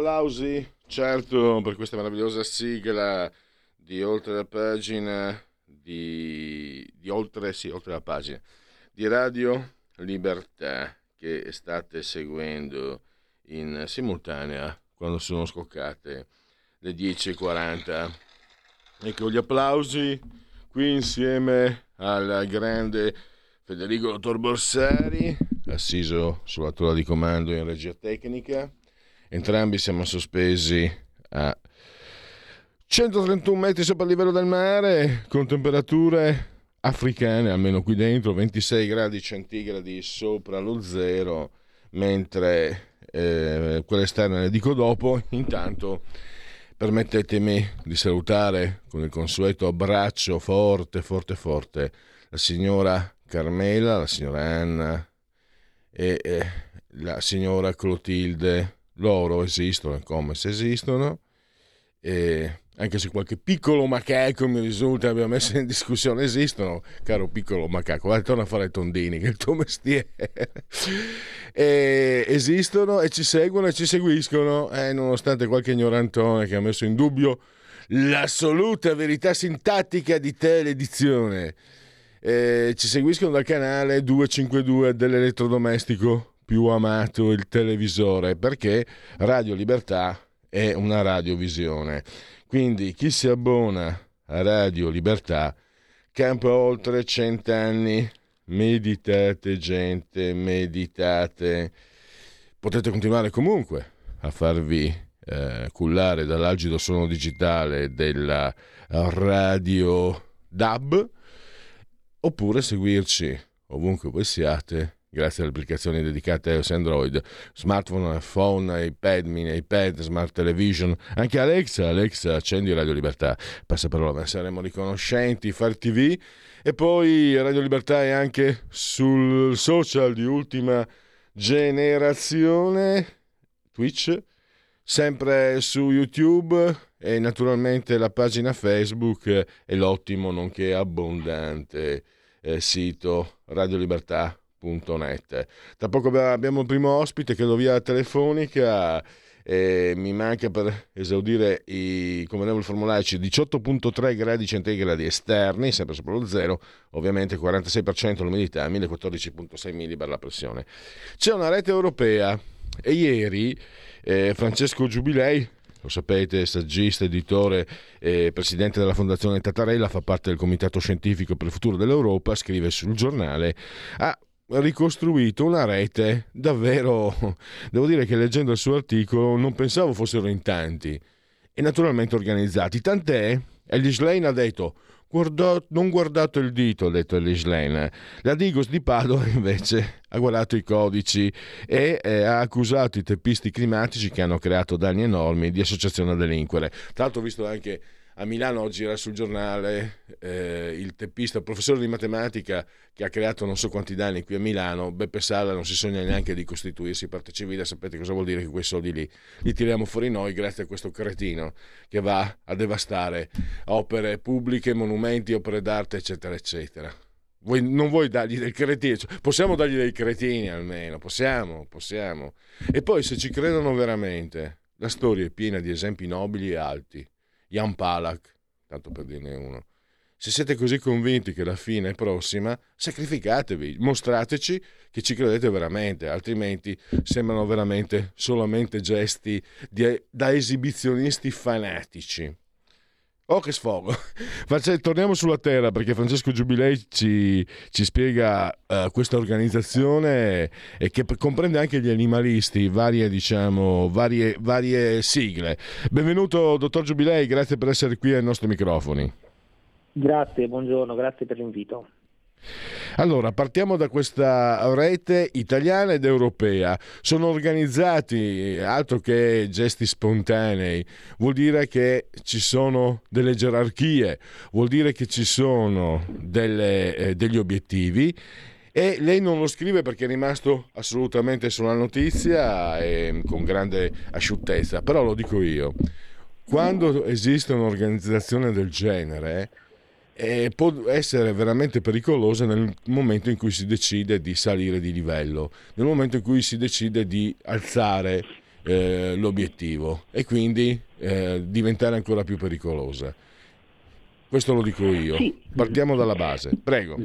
Applausi, certo, per questa meravigliosa sigla di oltre la pagina di, di oltre, sì, oltre la pagina di Radio Libertà che state seguendo in simultanea quando sono scoccate le 10.40 e con gli applausi qui insieme al grande Federico Dottor Borsari assiso sulla tolla di comando in regia tecnica entrambi siamo sospesi a 131 metri sopra il livello del mare con temperature africane, almeno qui dentro, 26 gradi centigradi sopra lo zero, mentre eh, quelle esterne le dico dopo. Intanto permettetemi di salutare con il consueto abbraccio forte, forte, forte la signora Carmela, la signora Anna e eh, la signora Clotilde. Loro esistono come se esistono. E anche se qualche piccolo macaco mi risulta abbia messo in discussione, esistono, caro piccolo macaco, vai torna a fare tondini, che è il tuo mestiere. e esistono e ci seguono e ci seguiscono, eh, nonostante qualche ignorantone che ha messo in dubbio l'assoluta verità sintattica di teledizione. Eh, ci seguiscono dal canale 252 dell'elettrodomestico più amato, il televisore, perché Radio Libertà è una radiovisione. Quindi chi si abbona a Radio Libertà campa oltre cent'anni. Meditate, gente, meditate. Potete continuare comunque a farvi eh, cullare dall'algido suono digitale della radio DAB oppure seguirci ovunque voi siate grazie alle applicazioni dedicate a iOS e Android, smartphone, phone, iPad, mini iPad, smart television, anche Alexa, Alexa accendi Radio Libertà, passa parola, saremo riconoscenti, Far TV e poi Radio Libertà è anche sul social di ultima generazione, Twitch, sempre su YouTube e naturalmente la pagina Facebook e l'ottimo nonché abbondante eh, sito Radio Libertà Net. Tra poco abbiamo il primo ospite che lo via telefonica. E mi manca per esaudire i convenevoli formulaici 18.3 gradi centigradi esterni, sempre sopra lo zero, ovviamente 46% l'umidità, 1014.6 millibar la pressione. C'è una rete europea e ieri eh, Francesco Giubilei, lo sapete, saggista, editore e presidente della Fondazione Tattarella, fa parte del Comitato Scientifico per il Futuro dell'Europa, scrive sul giornale, ha ricostruito una rete davvero, devo dire che leggendo il suo articolo non pensavo fossero in tanti e naturalmente organizzati, tant'è, Elis Lane ha detto Guardato, non guardate il dito, ha detto Elis Lane. La Digos di Padova invece ha guardato i codici e eh, ha accusato i teppisti climatici che hanno creato danni enormi di associazione a delinquere. Tra l'altro ho visto anche a Milano oggi era sul giornale eh, il teppista, professore di matematica che ha creato non so quanti danni qui a Milano, Beppe Salla non si sogna neanche di costituirsi parte civile, sapete cosa vuol dire che quei soldi lì li tiriamo fuori noi grazie a questo cretino che va a devastare opere pubbliche, monumenti, opere d'arte eccetera eccetera. Voi, non vuoi dargli del cretino, cioè, possiamo dargli dei cretini almeno, possiamo, possiamo. E poi se ci credono veramente, la storia è piena di esempi nobili e alti Jan Palak, tanto per dirne uno. Se siete così convinti che la fine è prossima, sacrificatevi, mostrateci che ci credete veramente, altrimenti sembrano veramente solamente gesti di, da esibizionisti fanatici. Oh che sfogo! torniamo sulla terra perché Francesco Giubilei ci, ci spiega uh, questa organizzazione e che comprende anche gli animalisti, varie, diciamo, varie, varie sigle. Benvenuto dottor Giubilei, grazie per essere qui ai nostri microfoni. Grazie, buongiorno, grazie per l'invito. Allora, partiamo da questa rete italiana ed europea. Sono organizzati, altro che gesti spontanei, vuol dire che ci sono delle gerarchie, vuol dire che ci sono delle, eh, degli obiettivi e lei non lo scrive perché è rimasto assolutamente sulla notizia e con grande asciuttezza, però lo dico io. Quando esiste un'organizzazione del genere, eh, può essere veramente pericolosa nel momento in cui si decide di salire di livello, nel momento in cui si decide di alzare eh, l'obiettivo e quindi eh, diventare ancora più pericolosa. Questo lo dico io. Partiamo dalla base. Prego.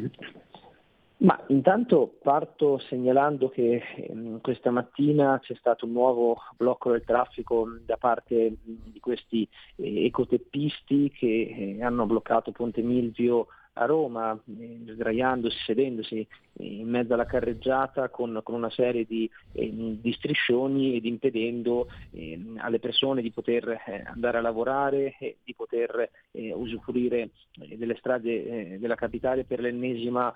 Ma intanto parto segnalando che ehm, questa mattina c'è stato un nuovo blocco del traffico da parte di questi eh, ecoteppisti che eh, hanno bloccato Ponte Milvio a Roma, eh, sdraiandosi, sedendosi eh, in mezzo alla carreggiata con, con una serie di, eh, di, striscioni ed impedendo eh, alle persone di poter eh, andare a lavorare e di poter eh, usufruire delle strade della capitale per l'ennesima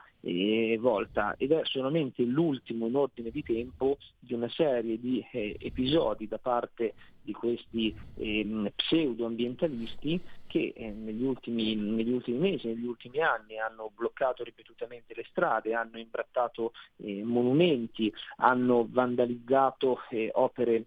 volta. Ed è solamente l'ultimo in ordine di tempo di una serie di episodi da parte di questi ehm, pseudo-ambientalisti che eh, negli, ultimi, negli, ultimi, mesi, negli ultimi anni hanno bloccato ripetutamente le strade, hanno imbrattato eh, monumenti, hanno vandalizzato eh, opere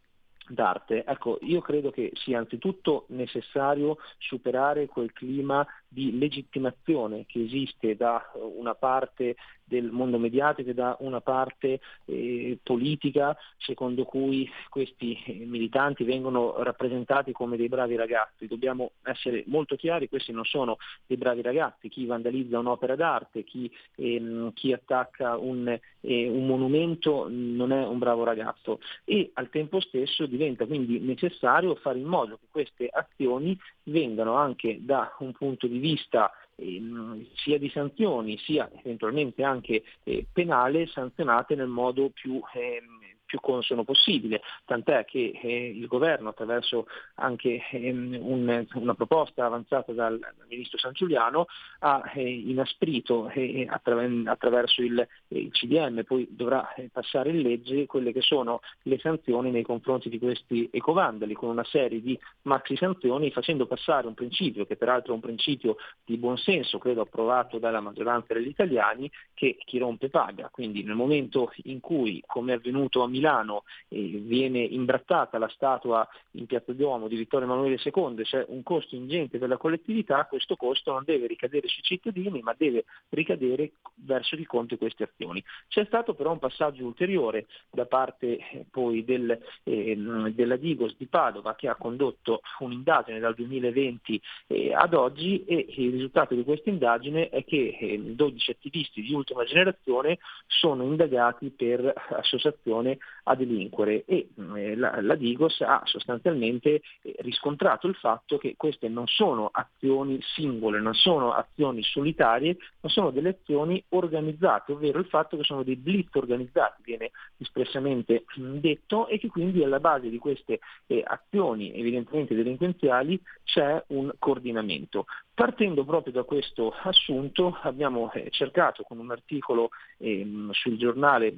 d'arte. Ecco, io credo che sia anzitutto necessario superare quel clima di legittimazione che esiste da una parte del mondo mediatico e da una parte eh, politica secondo cui questi eh, militanti vengono rappresentati come dei bravi ragazzi. Dobbiamo essere molto chiari, questi non sono dei bravi ragazzi, chi vandalizza un'opera d'arte, chi, ehm, chi attacca un, eh, un monumento non è un bravo ragazzo e al tempo stesso diventa quindi necessario fare in modo che queste azioni vengano anche da un punto di vista sia di sanzioni sia eventualmente anche eh, penale sanzionate nel modo più ehm, più consono possibile, tant'è che eh, il governo attraverso anche ehm, un, una proposta avanzata dal, ministro San Giuliano ha eh, inasprito eh, attraver- attraverso il, il, CDM, poi dovrà eh, passare in legge quelle che sono le sanzioni nei confronti di questi ecovandali con una serie di maxi sanzioni facendo passare un principio che peraltro è un principio di buonsenso, credo approvato dalla maggioranza degli italiani, che chi rompe paga. Quindi nel momento in cui, come è avvenuto a Milano, Milano viene imbrattata la statua in Piazza Duomo di Vittorio Emanuele II, c'è un costo ingente per la collettività, questo costo non deve ricadere sui cittadini ma deve ricadere verso chi compie queste azioni. C'è stato però un passaggio ulteriore da parte eh, poi del, eh, della Digos di Padova che ha condotto un'indagine dal 2020 eh, ad oggi e il risultato di questa indagine è che 12 eh, attivisti di ultima generazione sono indagati per associazione a delinquere e eh, la, la, Digos ha sostanzialmente eh, riscontrato il fatto che queste non sono azioni singole, non sono azioni solitarie, ma sono delle azioni organizzate, ovvero il fatto che sono dei blitz organizzati, viene espressamente detto, e che quindi alla base di queste eh, azioni evidentemente delinquenziali c'è un coordinamento. Partendo proprio da questo assunto abbiamo eh, cercato con un articolo ehm, sul giornale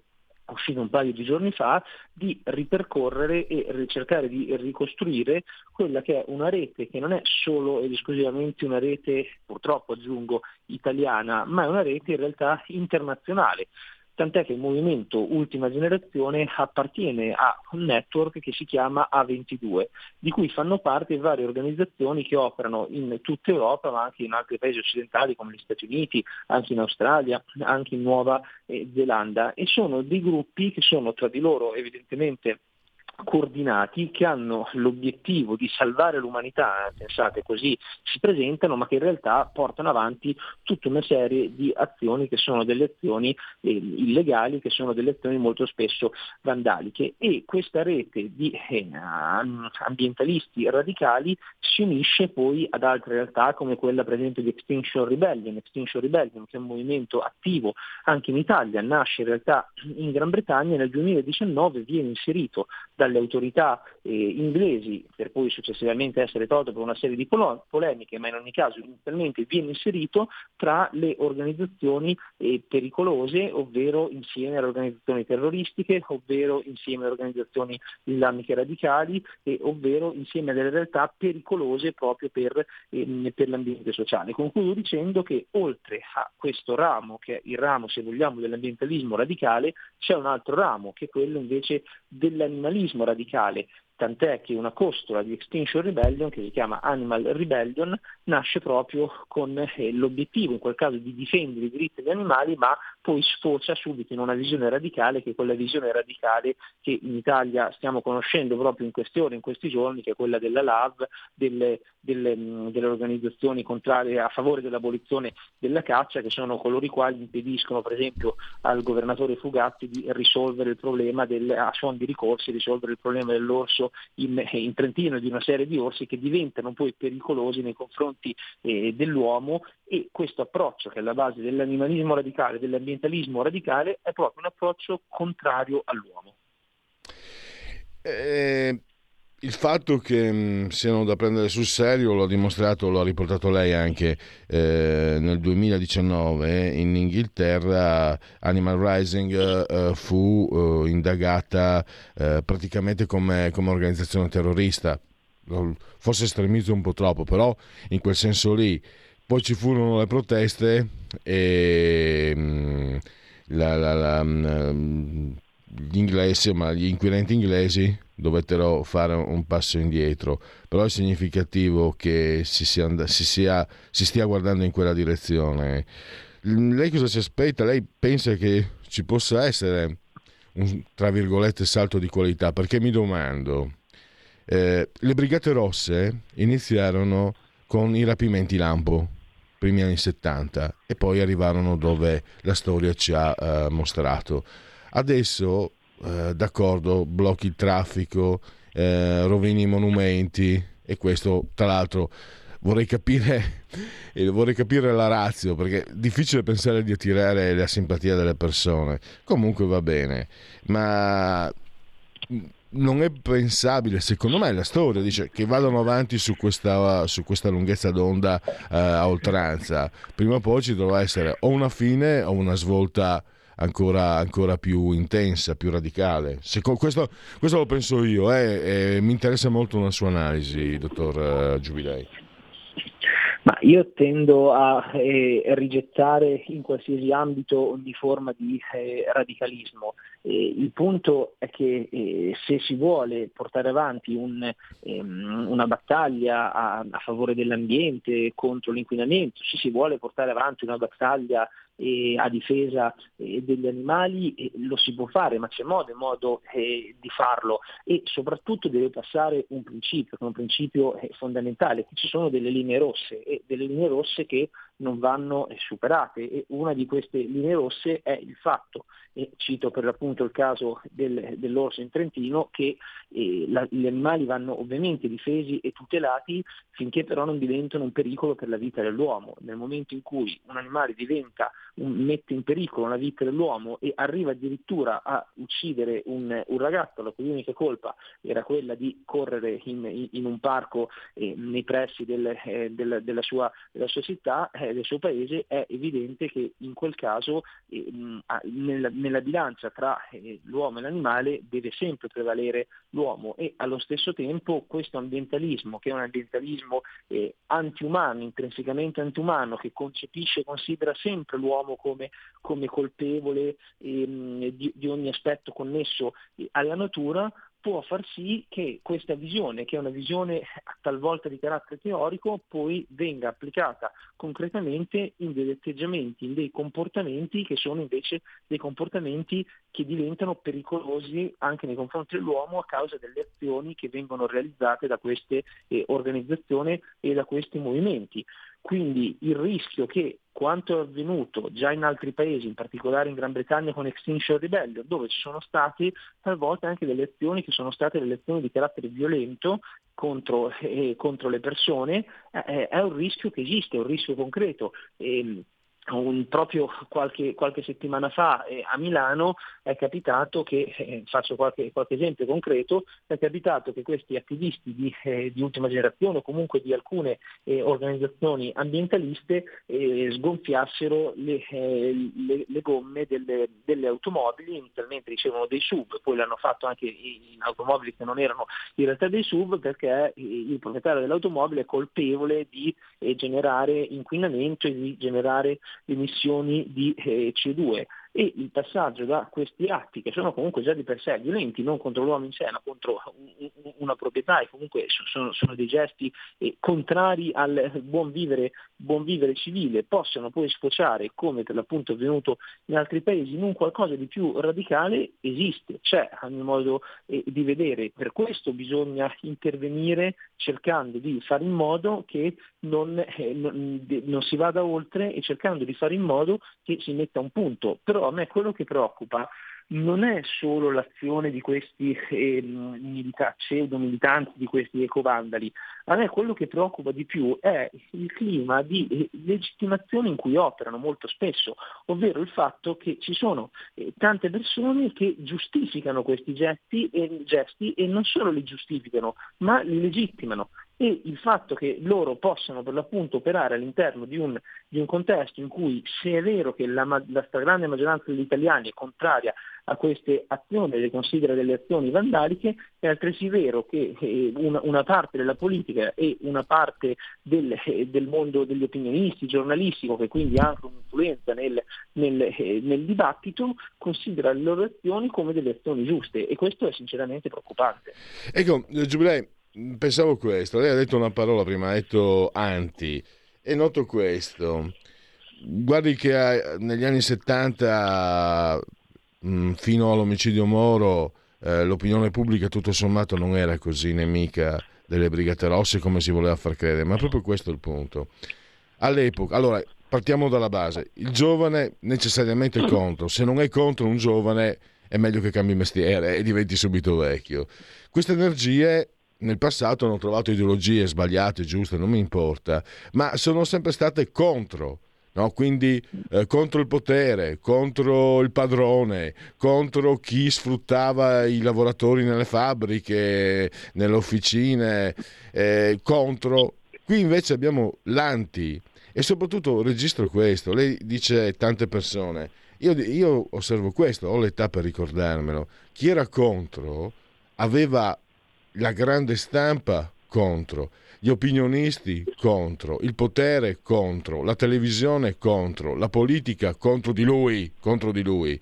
uscito un paio di giorni fa, di ripercorrere e cercare di ricostruire quella che è una rete che non è solo ed esclusivamente una rete, purtroppo aggiungo, italiana, ma è una rete in realtà internazionale tant'è che il movimento Ultima Generazione appartiene a un network che si chiama A22, di cui fanno parte varie organizzazioni che operano in tutta Europa, ma anche in altri paesi occidentali come gli Stati Uniti, anche in Australia, anche in Nuova eh, Zelanda, e sono dei gruppi che sono tra di loro evidentemente coordinati che hanno l'obiettivo di salvare l'umanità, pensate così si presentano, ma che in realtà portano avanti tutta una serie di azioni che sono delle azioni eh, illegali, che sono delle azioni molto spesso vandaliche. E questa rete di eh, ambientalisti radicali si unisce poi ad altre realtà come quella per esempio di Extinction Rebellion, Extinction Rebellion che è un movimento attivo anche in Italia, nasce in realtà in Gran Bretagna e nel 2019 viene inserito dalle autorità eh, inglesi per poi successivamente essere tolto per una serie di polo- polemiche, ma in ogni caso inizialmente viene inserito tra le organizzazioni eh, pericolose, ovvero insieme alle organizzazioni terroristiche, ovvero insieme alle organizzazioni islamiche radicali, eh, ovvero insieme alle realtà pericolose proprio per, ehm, per l'ambiente sociale. Concludo dicendo che oltre a questo ramo, che è il ramo se vogliamo dell'ambientalismo radicale, c'è un altro ramo che è quello invece dell'animalismo radicale, tant'è che una costola di Extinction Rebellion, che si chiama Animal Rebellion, nasce proprio con eh, l'obiettivo, in quel caso, di difendere i diritti degli animali, ma poi sfocia subito in una visione radicale, che è quella visione radicale che in Italia stiamo conoscendo proprio in queste ore, in questi giorni, che è quella della LAV, delle, delle, delle organizzazioni contrarie a favore dell'abolizione della caccia, che sono coloro i quali impediscono, per esempio, al governatore Fugatti di risolvere il problema del, a suon di ricorsi, risolvere il problema dell'orso orso in, in, Trentino di una serie di orsi che diventano poi pericolosi nei confronti eh, dell'uomo e questo approccio che è alla base dell'animalismo radicale, dell'ambientalismo radicale, è proprio un approccio contrario all'uomo. Eh, il fatto che mh, mm, siano da prendere sul serio lo ha dimostrato, lo ha riportato lei anche eh, nel 2019 in Inghilterra Animal Rising eh, fu eh, indagata eh, praticamente come, come, organizzazione terrorista forse estremizzo un po' troppo però in quel senso lì poi ci furono le proteste e mm, la, la, la, mm, gli inglesi ma gli inquirenti inglesi dovettero fare un passo indietro, però è significativo che si, sia, si, sia, si stia guardando in quella direzione. Lei cosa si aspetta? Lei pensa che ci possa essere un tra virgolette salto di qualità? Perché mi domando, eh, le Brigate Rosse iniziarono con i rapimenti lampo primi anni 70 e poi arrivarono dove la storia ci ha eh, mostrato. Adesso eh, d'accordo, blocchi il traffico, eh, rovini i monumenti e questo tra l'altro vorrei capire, vorrei capire la razza perché è difficile pensare di attirare la simpatia delle persone. Comunque va bene, ma non è pensabile, secondo me la storia dice che vadano avanti su questa, su questa lunghezza d'onda eh, a oltranza. Prima o poi ci dovrà essere o una fine o una svolta ancora, ancora più intensa, più radicale. Secondo, questo, questo, lo penso io eh, e mi interessa molto una sua analisi, dottor uh, Giubilei. Io tendo a eh, rigettare in qualsiasi ambito ogni forma di eh, radicalismo. Eh, il punto è che eh, se si vuole portare avanti un, ehm, una battaglia a, a, favore dell'ambiente contro l'inquinamento, se si vuole portare avanti una battaglia eh, a difesa eh, degli animali eh, lo si può fare, ma c'è modo e modo eh, di farlo e soprattutto deve passare un principio, che è un principio eh, fondamentale, ci sono delle linee rosse e delle linee rosse che non vanno eh, superate e una di queste linee rosse è il fatto, e cito per l'appunto il caso del, dell'orso in Trentino, che la, gli animali vanno ovviamente difesi e tutelati finché però non diventano un pericolo per la vita dell'uomo. Nel momento in cui un animale diventa, mette in pericolo la vita dell'uomo e arriva addirittura a uccidere un, un ragazzo, la cui unica colpa era quella di correre in, in un parco eh, nei pressi del, eh, della, della, sua, della sua città, eh, del suo paese, è evidente che in quel caso eh, nella, nella, bilancia tra eh, l'uomo e l'animale deve sempre prevalere l'uomo e allo stesso tempo questo ambientalismo, che è un ambientalismo eh, antiumano, intrinsecamente antiumano, che concepisce e considera sempre l'uomo come, come colpevole ehm, di, di, ogni aspetto connesso alla natura, può far sì che questa visione, che è una visione talvolta di carattere teorico, poi venga applicata concretamente in degli atteggiamenti, in dei comportamenti che sono invece dei comportamenti che diventano pericolosi anche nei confronti dell'uomo a causa delle azioni che vengono realizzate da queste eh, organizzazioni e da questi movimenti. Quindi il rischio che quanto è avvenuto già in altri paesi, in particolare in Gran Bretagna con Extinction Rebellion, dove ci sono state talvolta anche delle azioni che sono state delle azioni di carattere violento contro, eh, contro le persone, eh, è un rischio che esiste, è un rischio concreto. E, ehm, un, proprio qualche, qualche, settimana fa eh, a Milano è capitato che, eh, faccio qualche, qualche, esempio concreto, è capitato che questi attivisti di, eh, di ultima generazione o comunque di alcune eh, organizzazioni ambientaliste eh, sgonfiassero le, eh, le, le gomme delle, delle, automobili, inizialmente dicevano dei sub, poi l'hanno fatto anche in automobili che non erano in realtà dei sub perché il proprietario dell'automobile è colpevole di generare inquinamento e di generare emissioni di eh, CO2 e il passaggio da questi atti che sono comunque già di per sé violenti, non contro l'uomo in sé, ma contro una proprietà e comunque sono, sono dei gesti eh, contrari al buon vivere, buon vivere, civile, possono poi sfociare, come per l'appunto è avvenuto in altri paesi, in un qualcosa di più radicale, esiste, c'è a mio modo eh, di vedere. Per questo bisogna intervenire cercando di fare in modo che eh, non, non si vada oltre e cercando di fare in modo che si metta un punto. Però a me quello che preoccupa non è solo l'azione di questi eh, milita- pseudo-militanti, di questi ecovandali, a me quello che preoccupa di più è il clima di eh, legittimazione in cui operano molto spesso, ovvero il fatto che ci sono eh, tante persone che giustificano questi gesti e, gesti e non solo li giustificano, ma li legittimano e il fatto che loro possano per l'appunto operare all'interno di un, di un contesto in cui se è vero che la, la stragrande maggioranza degli italiani è contraria a queste azioni, le considera delle azioni vandaliche, è altresì vero che eh, una, una, parte della politica e una parte del, eh, del, mondo degli opinionisti, giornalistico, che quindi ha anche un'influenza nel, nel, eh, nel dibattito, considera le loro azioni come delle azioni giuste e questo è sinceramente preoccupante. Ecco, Giubilei, pensavo questo, lei ha detto una parola prima, ha detto anti, e noto questo. Guardi che negli anni 70, mm, fino all'omicidio Moro, eh, l'opinione pubblica tutto sommato non era così nemica delle Brigate Rosse come si voleva far credere, ma proprio questo è il punto. All'epoca, allora, partiamo dalla base, il giovane necessariamente è contro, se non è contro un giovane è meglio che cambi mestiere e diventi subito vecchio. Queste energie nel passato hanno trovato ideologie sbagliate, giuste, non mi importa, ma sono sempre state contro. No? Quindi eh, contro il potere, contro il padrone, contro chi sfruttava i lavoratori nelle fabbriche, nelle officine, eh, contro. Qui invece abbiamo l'anti e soprattutto registro questo. Lei dice tante persone. Io, io osservo questo, ho l'età per ricordarmelo. Chi era contro aveva la grande stampa contro, gli opinionisti contro, il potere contro, la televisione contro, la politica contro di lui, contro di lui.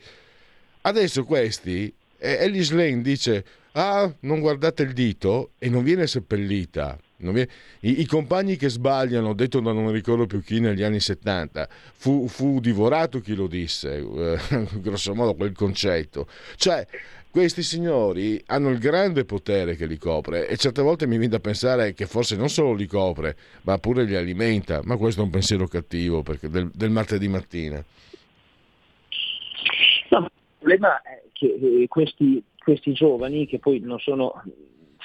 Adesso questi, Ellis Lane dice, ah, non guardate il dito e non viene seppellita. Non viene... I, I, compagni che sbagliano, detto da non ricordo più chi negli anni 70, fu, fu divorato chi lo disse, eh, grosso modo quel concetto. Cioè, questi signori hanno il grande potere che li copre e certe volte mi viene da pensare che forse non solo li copre, ma pure li alimenta, ma questo è un pensiero cattivo del, del martedì mattina. No, il problema è che eh, questi, questi giovani, che poi non sono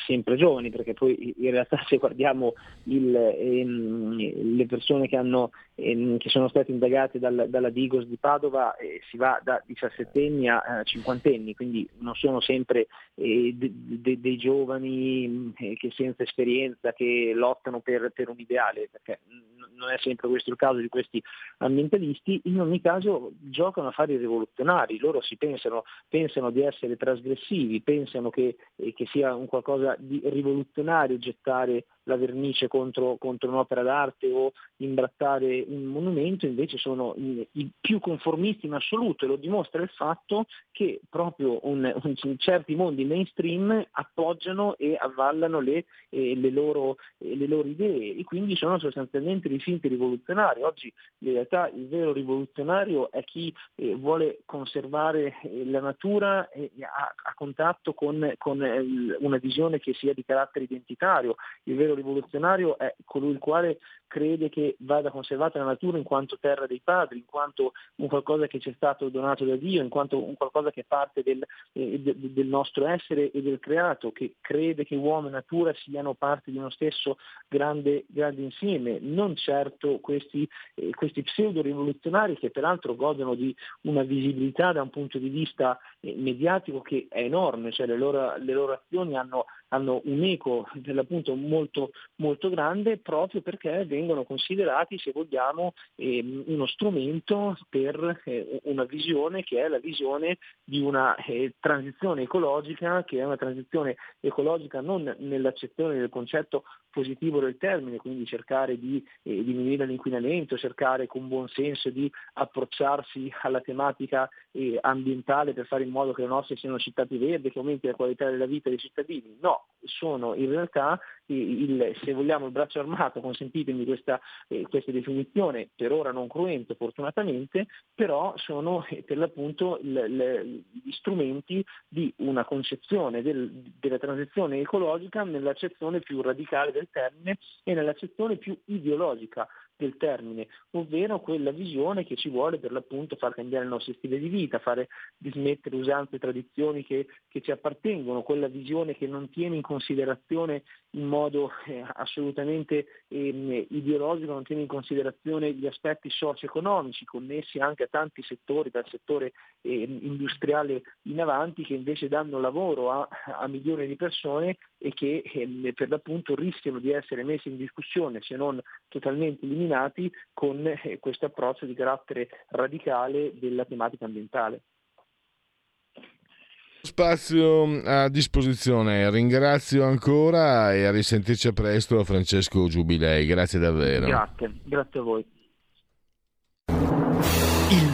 sempre giovani, perché poi in realtà se guardiamo il, ehm, le persone che, hanno, ehm, che, sono state indagate dal, dalla Digos di Padova eh, si va da 17 anni a 50 anni, quindi non sono sempre eh, de, de, dei giovani eh, che senza esperienza, che lottano per, per un ideale, perché non è sempre questo il caso di questi ambientalisti, in ogni caso giocano a fare i rivoluzionari, loro si pensano, pensano di essere trasgressivi, pensano che, eh, che sia un qualcosa di rivoluzionario gettare la vernice contro, contro un'opera d'arte o imbrattare un monumento, invece sono i più conformisti in assoluto e lo dimostra il fatto che proprio un, un, certi mondi mainstream appoggiano e avvallano le, eh, le, loro, eh, le, loro, idee e quindi sono sostanzialmente dei finti rivoluzionari. Oggi in realtà il vero rivoluzionario è chi eh, vuole conservare eh, la natura a, a, contatto con, con una visione che sia di carattere identitario. Il vero rivoluzionario è colui il quale crede che vada conservata la natura in quanto terra dei padri, in quanto un qualcosa che ci è stato donato da Dio, in quanto un qualcosa che è parte del, eh, del nostro essere e del creato, che crede che uomo e natura siano parte di uno stesso grande, grande insieme, non certo questi, eh, questi pseudo-rivoluzionari che peraltro godono di una visibilità da un punto di vista eh, mediatico che è enorme, cioè le loro, le loro azioni hanno hanno un eco molto, molto grande proprio perché vengono considerati, se vogliamo, eh, uno strumento per eh, una visione che è la visione di una eh, transizione ecologica, che è una transizione ecologica non nell'accezione del concetto positivo del termine, quindi cercare di eh, diminuire l'inquinamento, cercare con buon senso di approcciarsi alla tematica eh, ambientale per fare in modo che le nostre siano città più verdi, che aumenti la qualità della vita dei cittadini. No, sono in realtà il, se vogliamo il braccio armato, consentitemi questa, eh, questa, definizione, per ora non cruento fortunatamente, però sono eh, per l'appunto il, le, gli strumenti di una concezione del, della transizione ecologica nell'accezione più radicale del termine e nell'accezione più ideologica del termine, ovvero quella visione che ci vuole per l'appunto far cambiare il nostro stile di vita, fare dismettere usanze e tradizioni che, che ci appartengono, quella visione che non tiene in considerazione in modo eh, assolutamente eh, ideologico, non tiene in considerazione gli aspetti socio-economici connessi anche a tanti settori, dal settore eh, industriale in avanti, che invece danno lavoro a, a milioni di persone e che ehm, per l'appunto rischiano di essere messi in discussione se non totalmente eliminati con eh, questo approccio di carattere radicale della tematica ambientale spazio a disposizione. Ringrazio ancora e a risentirci presto Francesco Giubilei. Grazie davvero. Grazie, grazie a voi.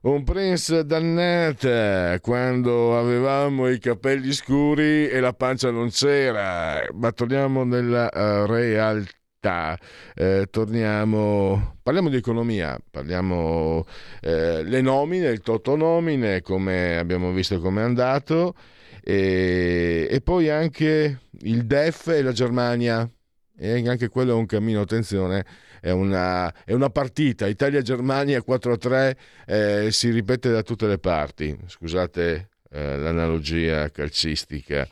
Un Prince dannata quando avevamo i capelli scuri e la pancia non c'era, ma torniamo nella uh, realtà. Eh, torniamo, parliamo di economia, parliamo eh, le nomine, il totonomine, come abbiamo visto come è andato, e, e poi anche il DEF e la Germania, e anche quello è un cammino, attenzione è una, è una partita. Italia-Germania 4-3 eh, si ripete da tutte le parti. Scusate eh, l'analogia calcistica.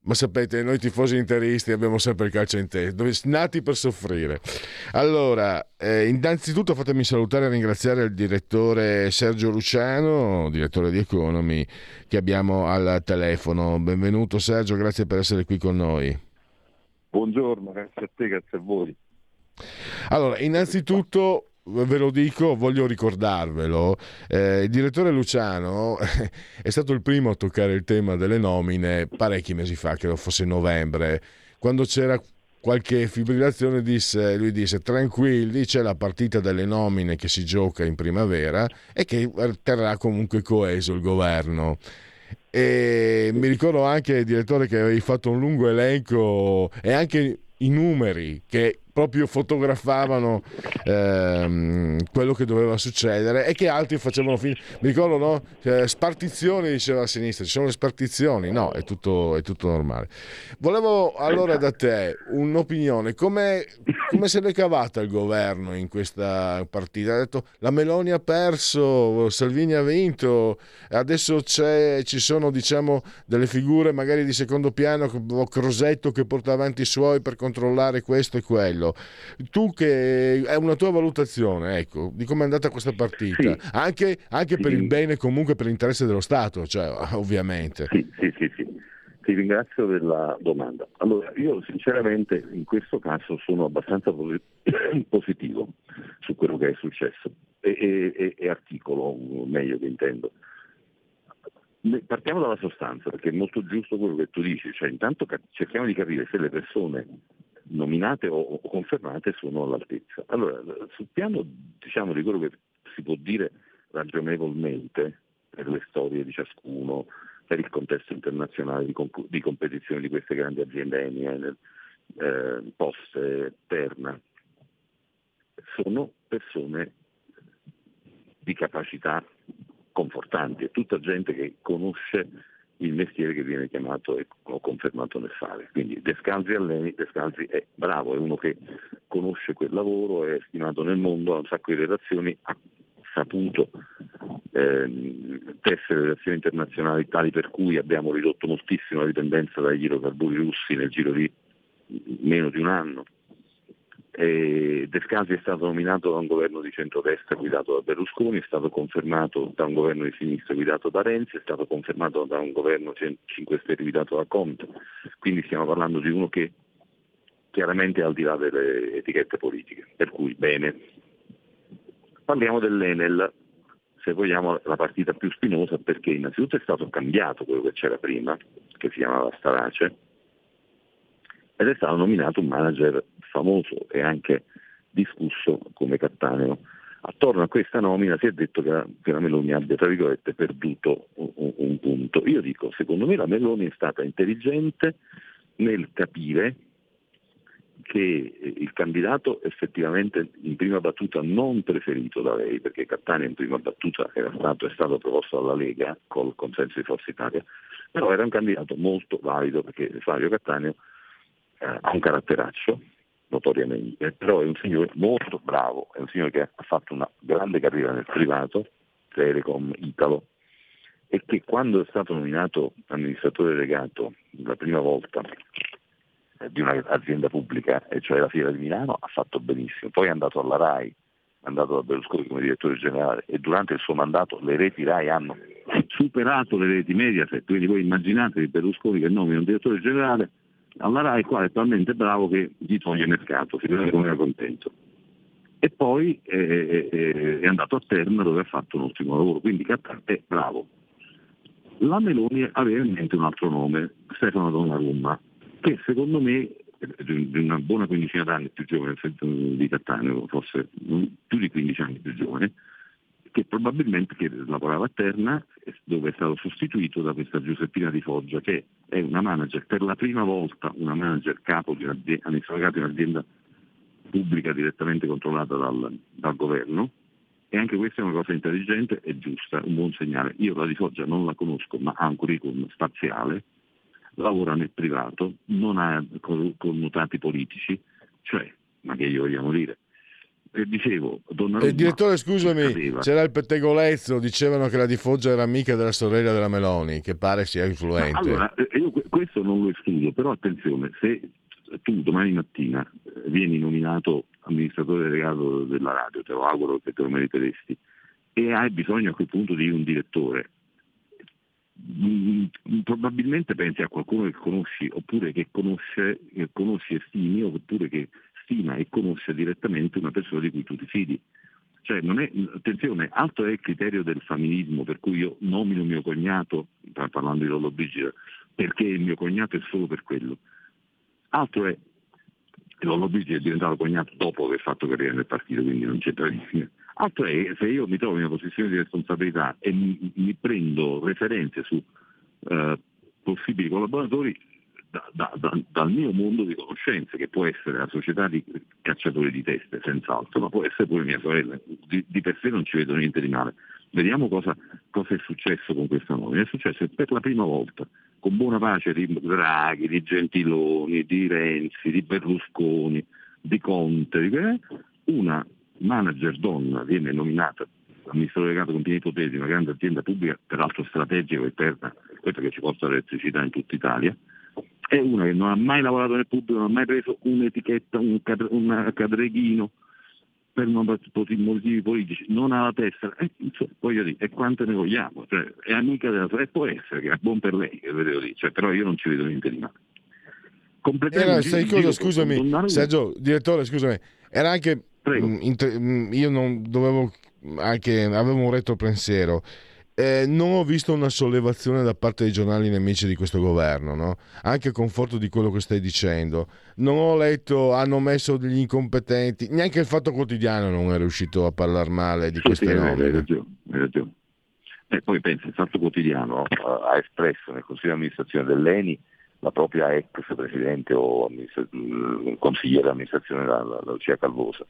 Ma sapete, noi tifosi interisti abbiamo sempre il calcio in testa, nati per soffrire. Allora, eh, innanzitutto fatemi salutare e ringraziare il direttore Sergio Luciano, direttore di Economy, che abbiamo al telefono. Benvenuto Sergio, grazie per essere qui con noi. Buongiorno, grazie a te, grazie a voi. Allora, innanzitutto ve lo dico, voglio ricordarvelo, eh, il direttore Luciano è stato il primo a toccare il tema delle nomine parecchi mesi fa, credo fosse novembre, quando c'era qualche fibrillazione disse, lui disse tranquilli c'è la partita delle nomine che si gioca in primavera e che terrà comunque coeso il governo. E mi ricordo anche, direttore, che avevi fatto un lungo elenco e anche i numeri che proprio fotografavano ehm, quello che doveva succedere e che altri facevano finta. Mi ricordo, no? Eh, spartizioni diceva a sinistra, ci sono le spartizioni, no, è tutto, è tutto normale. Volevo allora da te un'opinione, come, come se l'è cavata il governo in questa partita? Ha detto la Meloni ha perso, Salvini ha vinto, adesso ci sono diciamo delle figure magari di secondo piano, Crosetto che porta avanti i suoi per controllare questo e quello quello. Tu che è una tua valutazione, ecco, di come è andata questa partita, sì. anche, anche sì. per il bene comunque per l'interesse dello Stato, cioè, ovviamente. Sì, sì, sì, sì. Ti ringrazio della domanda. Allora, io sinceramente in questo caso sono abbastanza positivo su quello che è successo e, e, e articolo, meglio che intendo. Partiamo dalla sostanza, perché è molto giusto quello che tu dici, cioè intanto cerchiamo di capire se le persone nominate o, o confermate sono all'altezza. Allora, sul piano diciamo, di quello che si può dire ragionevolmente per le storie di ciascuno, per il contesto internazionale di, comp- di competizione di queste grandi aziende Enel, eh, Poste, Terna, sono persone di capacità confortanti, è tutta gente che conosce il mestiere che viene chiamato e confermato nel fare. Quindi De Scalzi a lei, De Scalzi è bravo, è uno che conosce quel lavoro, è stimato nel mondo, ha un sacco di relazioni, ha saputo ehm, tessere relazioni internazionali tali per cui abbiamo ridotto moltissimo la dipendenza dagli idrocarburi russi nel giro di meno di un anno eh, De Scasi è stato nominato da un governo di centrodestra guidato da Berlusconi, è stato confermato da un governo di sinistra guidato da Renzi, è stato confermato da un governo 5 Stelle guidato da Conte. Quindi stiamo parlando di uno che chiaramente è al di là delle etichette politiche. Per cui bene. Parliamo dell'Enel, se vogliamo la partita più spinosa perché innanzitutto è stato cambiato quello che c'era prima, che si chiamava Starace, ed è stato nominato un manager famoso e anche discusso come Cattaneo. Attorno a questa nomina si è detto che la, che la Meloni abbia, tra virgolette, perduto un, un punto. Io dico, secondo me la Meloni è stata intelligente nel capire che il candidato effettivamente in prima battuta non preferito da lei, perché Cattaneo in prima battuta stato, è stato proposto dalla Lega col consenso di Forza Italia, però era un candidato molto valido perché Fabio Cattaneo eh, ha un caratteraccio, notoriamente, però è un signore molto bravo, è un signore che ha fatto una grande carriera nel privato, Telecom, Italo, e che quando è stato nominato amministratore delegato la prima volta eh, di un'azienda pubblica, cioè la Fiera di Milano, ha fatto benissimo. Poi è andato alla RAI, è andato da Berlusconi come direttore generale e durante il suo mandato le reti RAI hanno superato le reti Mediaset, quindi voi immaginate Berlusconi che nomina un direttore generale alla RAI, il quale è talmente bravo che gli toglie mercato, si vede come era contento. E poi eh, eh, è andato a Terna dove ha fatto un ottimo lavoro, quindi Cattan è bravo. La Meloni aveva in mente un altro nome, Stefano Donnarumma, che secondo me di una buona quindicina d'anni più giovane di Cattaneo, forse più di 15 anni più giovane, che probabilmente che lavorava a Terna, dove è stato sostituito da questa Giuseppina Di Foggia, che è una manager, per la prima volta una manager capo di un'azienda, di un'azienda pubblica direttamente controllata dal, dal, governo, e anche questa è una cosa intelligente e giusta, un buon segnale. Io la Di Foggia non la conosco, ma ha un curriculum spaziale, lavora nel privato, non ha connotati politici, cioè, ma che io vogliamo dire, e dicevo, Donnarumma... Eh, direttore, scusami, c'era il pettegolezzo, dicevano che la Foggia era amica della sorella della Meloni, che pare sia influente. allora, eh, io questo non lo escludo, però attenzione, se tu domani mattina eh, vieni nominato amministratore delegato della radio, te lo auguro che te lo meriteresti, e hai bisogno a quel punto di un direttore, mm, probabilmente pensi a qualcuno che conosci oppure che, conosce, che conosci e stimi oppure che stima e conosce direttamente una persona di cui tu ti fidi. Cioè, è, attenzione, altro è il criterio del familismo, per cui io nomino mio cognato, parlando di Lollo Brigida, perché il mio cognato è solo per quello. Altro è che Lollo Brigida è diventato cognato dopo aver fatto carriera nel partito, quindi non c'entra niente. Altro è se io mi trovo in una posizione di responsabilità e mi, mi prendo referenze su eh, possibili collaboratori, da, da, da, dal mio mondo di conoscenze, che può essere la società di cacciatori di teste, senz'altro, ma può essere pure mia sorella. Di, di per sé non ci vedo niente di male. Vediamo cosa, cosa è successo con questa nomina. È successo per la prima volta, con buona pace di Draghi, di Gentiloni, di Renzi, di Berlusconi, di Conte, di... una manager donna viene nominata amministratore delegato con pieni poteri di una grande azienda pubblica, peraltro strategica e perna, questa che ci porta l'elettricità in tutta Italia, è una che non ha mai lavorato nel pubblico, non ha mai preso un'etichetta, un, cad- un cadreghino per motivi politici, non ha la testa, e, insomma, voglio dire, e quante ne vogliamo? Cioè, è amica della sua, e può essere che è buon per lei, lì, cioè, però io non ci vedo niente di male. Era, sai cosa, scusami, Sergio, direttore, scusami, era anche, mh, mm, inter- mm, io non dovevo, anche, avevo un retropensiero, eh, non ho visto una sollevazione da parte dei giornali nemici di questo governo, no? anche a conforto di quello che stai dicendo. Non ho letto, hanno messo degli incompetenti, neanche il Fatto Quotidiano non è riuscito a parlare male di queste sì, nomine. Eh, poi pensa, il Fatto Quotidiano ha espresso nel Consiglio di amministrazione dell'ENI la propria ex presidente o amministra- consigliere di amministrazione della Lucia Calvosa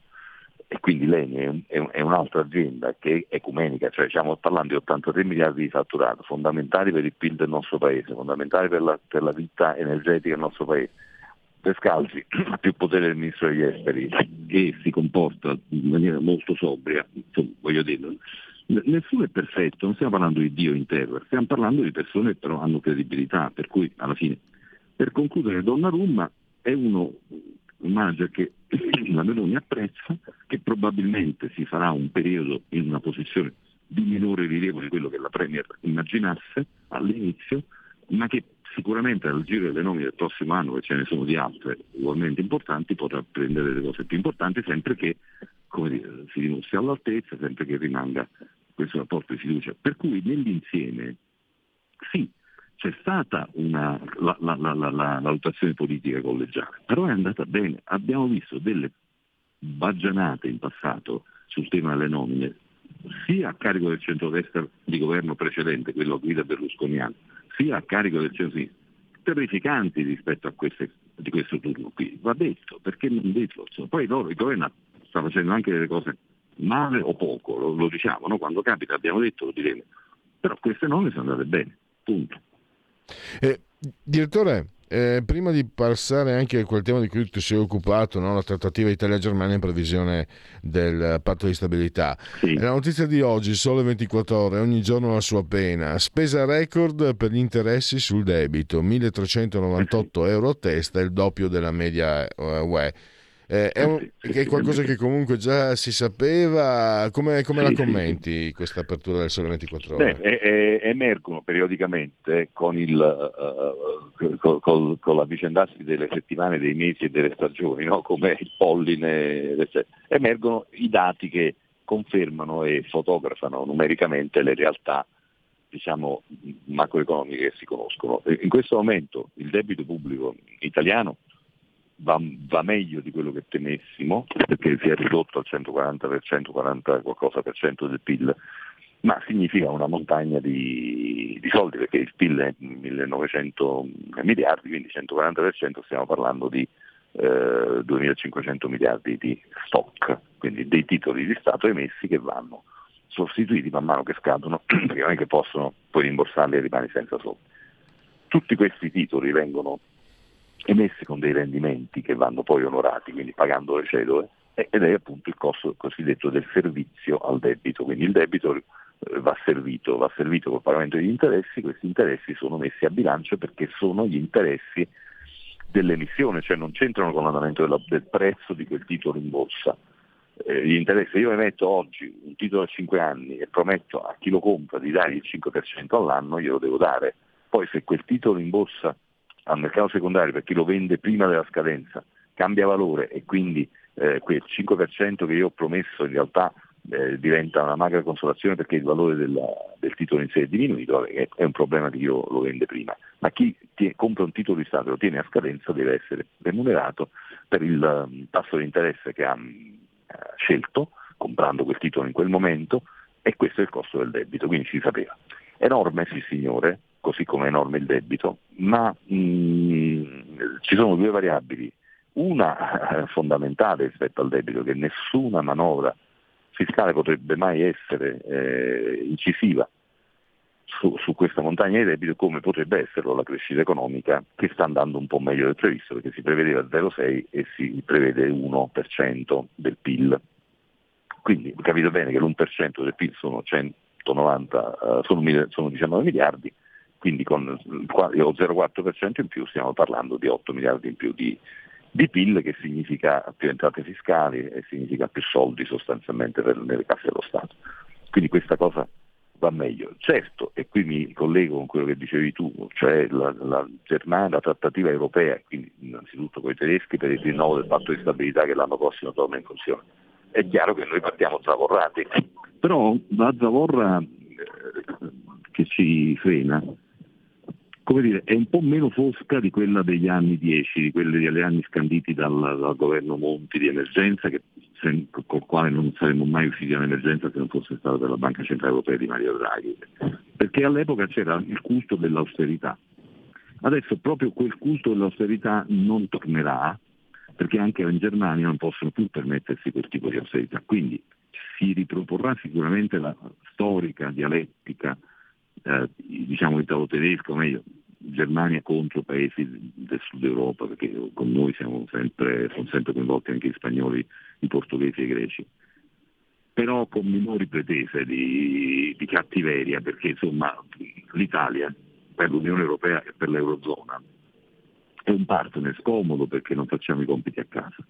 e quindi l'ENI è, un'altra azienda che è ecumenica, cioè stiamo parlando di 83 miliardi di fatturato, fondamentali per il PIL del nostro paese, fondamentali per la, per la vita energetica del nostro paese. Pescalzi ha più potere del ministro degli esteri e si comporta in maniera molto sobria, insomma, voglio dire, nessuno è perfetto, non stiamo parlando di Dio in terra, stiamo parlando di persone che però hanno credibilità, per cui alla fine, per concludere, Donnarumma è uno un manager che la Meloni apprezza, che probabilmente si farà un periodo in una posizione di minore rilievo di quello che la Premier immaginasse all'inizio, ma che sicuramente al giro delle nomine del prossimo anno, che ce ne sono di altre ugualmente importanti, potrà prendere le cose più importanti sempre che dire, si dimostri all'altezza, sempre che rimanga questo rapporto di fiducia. Per cui nell'insieme sì, c'è stata una, la, la, la, la, valutazione politica collegiale, però è andata bene. Abbiamo visto delle baggianate in passato sul tema delle nomine, sia a carico del centrodestra di governo precedente, quello a guida berlusconiano, sia a carico del centro terrificanti rispetto a queste, di questo turno qui. Va detto, perché non dirlo? Poi loro, il governo sta facendo anche delle cose male o poco, lo, lo diciamo, no? quando capita abbiamo detto, lo diremo. Però queste nomine sono andate bene, punto. Eh, direttore, eh, prima di passare anche a quel tema di cui ti sei occupato, no? la trattativa Italia-Germania in previsione del patto di stabilità, sì. la notizia di oggi, sole 24 ore, ogni giorno la sua pena, spesa record per gli interessi sul debito, 1398 euro a testa, il doppio della media eh, UE. Eh, è, un, è, qualcosa che comunque già si sapeva, come, come sì, la commenti sì. questa apertura del Sole 24 Ore? Beh, è, emergono periodicamente con, il, uh, col, col, con l'avvicendarsi delle settimane, dei mesi e delle stagioni, no? come il polline, eccetera. emergono i dati che confermano e fotografano numericamente le realtà diciamo, macroeconomiche che si conoscono. In questo momento il debito pubblico italiano va, va, meglio di quello che temessimo, perché si è ridotto al 140%, 40 qualcosa per cento del PIL, ma significa una montagna di, di, soldi, perché il PIL è 1900 miliardi, quindi 140% stiamo parlando di eh, 2500 miliardi di stock, quindi dei titoli di Stato emessi che vanno sostituiti man mano che scadono, perché non è che possono poi rimborsarli e rimani senza soldi. Tutti questi titoli vengono emessi con dei rendimenti che vanno poi onorati, quindi pagando le cedole, ed è appunto il costo cosiddetto del servizio al debito, quindi il debito eh, va servito, va servito col pagamento degli interessi, questi interessi sono messi a bilancio perché sono gli interessi dell'emissione, cioè non c'entrano con l'andamento della, del prezzo di quel titolo in borsa. Eh, gli interessi, io emetto oggi un titolo a 5 anni e prometto a chi lo compra di dargli il 5% all'anno, glielo devo dare. Poi se quel titolo in borsa al mercato secondario per chi lo vende prima della scadenza cambia valore e quindi eh, quel 5% che io ho promesso in realtà eh, diventa una magra consolazione perché il valore della, del titolo in sé è diminuito, è, è, un problema di chi lo vende prima. Ma chi tie, compra un titolo di Stato e lo tiene a scadenza deve essere remunerato per il um, tasso di interesse che ha um, scelto, comprando quel titolo in quel momento, e questo è il costo del debito, quindi si sapeva. Enorme, sì signore, così come è enorme il debito, ma mh, mm, ci sono due variabili. Una fondamentale rispetto al debito, che nessuna manovra fiscale potrebbe mai essere eh, incisiva su, su, questa montagna di debito come potrebbe esserlo la crescita economica che sta andando un po' meglio del previsto perché si prevedeva 0,6 e si prevede 1% del PIL. Quindi capite bene che l'1% del PIL sono 190, uh, eh, sono, sono 19 miliardi, quindi con lo 0,4% in più stiamo parlando di 8 miliardi in più di, di PIL che significa più entrate fiscali e significa più soldi sostanzialmente per, nelle casse dello Stato. Quindi questa cosa va meglio. Certo, e qui mi collego con quello che dicevi tu, cioè la, la Germania, la trattativa europea, quindi innanzitutto con i tedeschi per il rinnovo del patto di stabilità che l'anno prossimo torna in funzione. È chiaro che noi partiamo zavorrati, però la zavorra eh, che ci frena come dire, è un po' meno fosca di quella degli anni 10, di quelli degli anni scanditi dal, dal governo Monti di emergenza, che, se, col quale non saremmo mai usciti dall'emergenza se non fosse stato per Banca Centrale Europea di Mario Draghi, perché all'epoca c'era il culto dell'austerità. Adesso proprio quel culto dell'austerità non tornerà, perché anche in Germania non possono più permettersi quel tipo di austerità. Quindi si riproporrà sicuramente la storica dialettica eh, diciamo italo-tedesco, meglio Germania contro paesi del sud Europa, perché con noi sempre, sono sempre coinvolti anche gli spagnoli, i portoghesi e i greci, però con minori pretese di, di cattiveria, perché insomma l'Italia per l'Unione Europea e per l'Eurozona è un partner scomodo perché non facciamo i compiti a casa,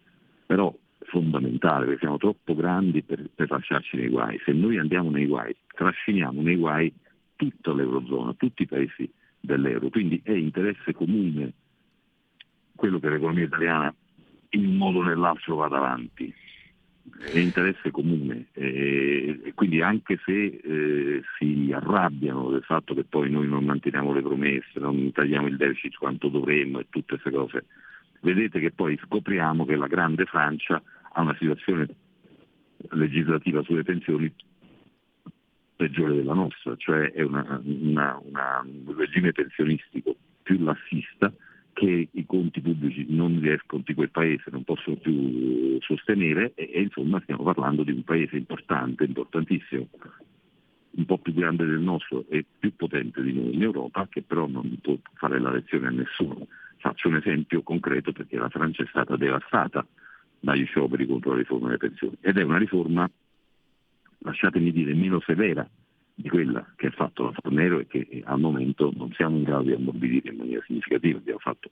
però fondamentale perché siamo troppo grandi per, per lasciarci nei guai. Se noi andiamo nei guai, trasciniamo nei guai tutta l'Eurozona, tutti i paesi dell'euro. Quindi è interesse comune quello che l'economia italiana in un modo o nell'altro vada avanti. È interesse comune e, quindi anche se eh, si arrabbiano del fatto che poi noi non manteniamo le promesse, non tagliamo il deficit quanto dovremmo e tutte queste cose, vedete che poi scopriamo che la grande Francia ha una situazione legislativa sulle pensioni peggiore della nostra, cioè è una, una, una, un regime pensionistico più lassista che i conti pubblici non riescono di quel paese, non possono più sostenere e, e insomma stiamo parlando di un paese importante, importantissimo, un po' più grande del nostro e più potente di noi in Europa, che però non può fare la lezione a nessuno. Faccio un esempio concreto perché la Francia è stata devastata dagli scioperi contro la riforma delle pensioni ed è una riforma lasciatemi dire, meno severa di quella che ha fatto la Fornero e che al momento non siamo in grado di ammorbidire in maniera significativa. Abbiamo fatto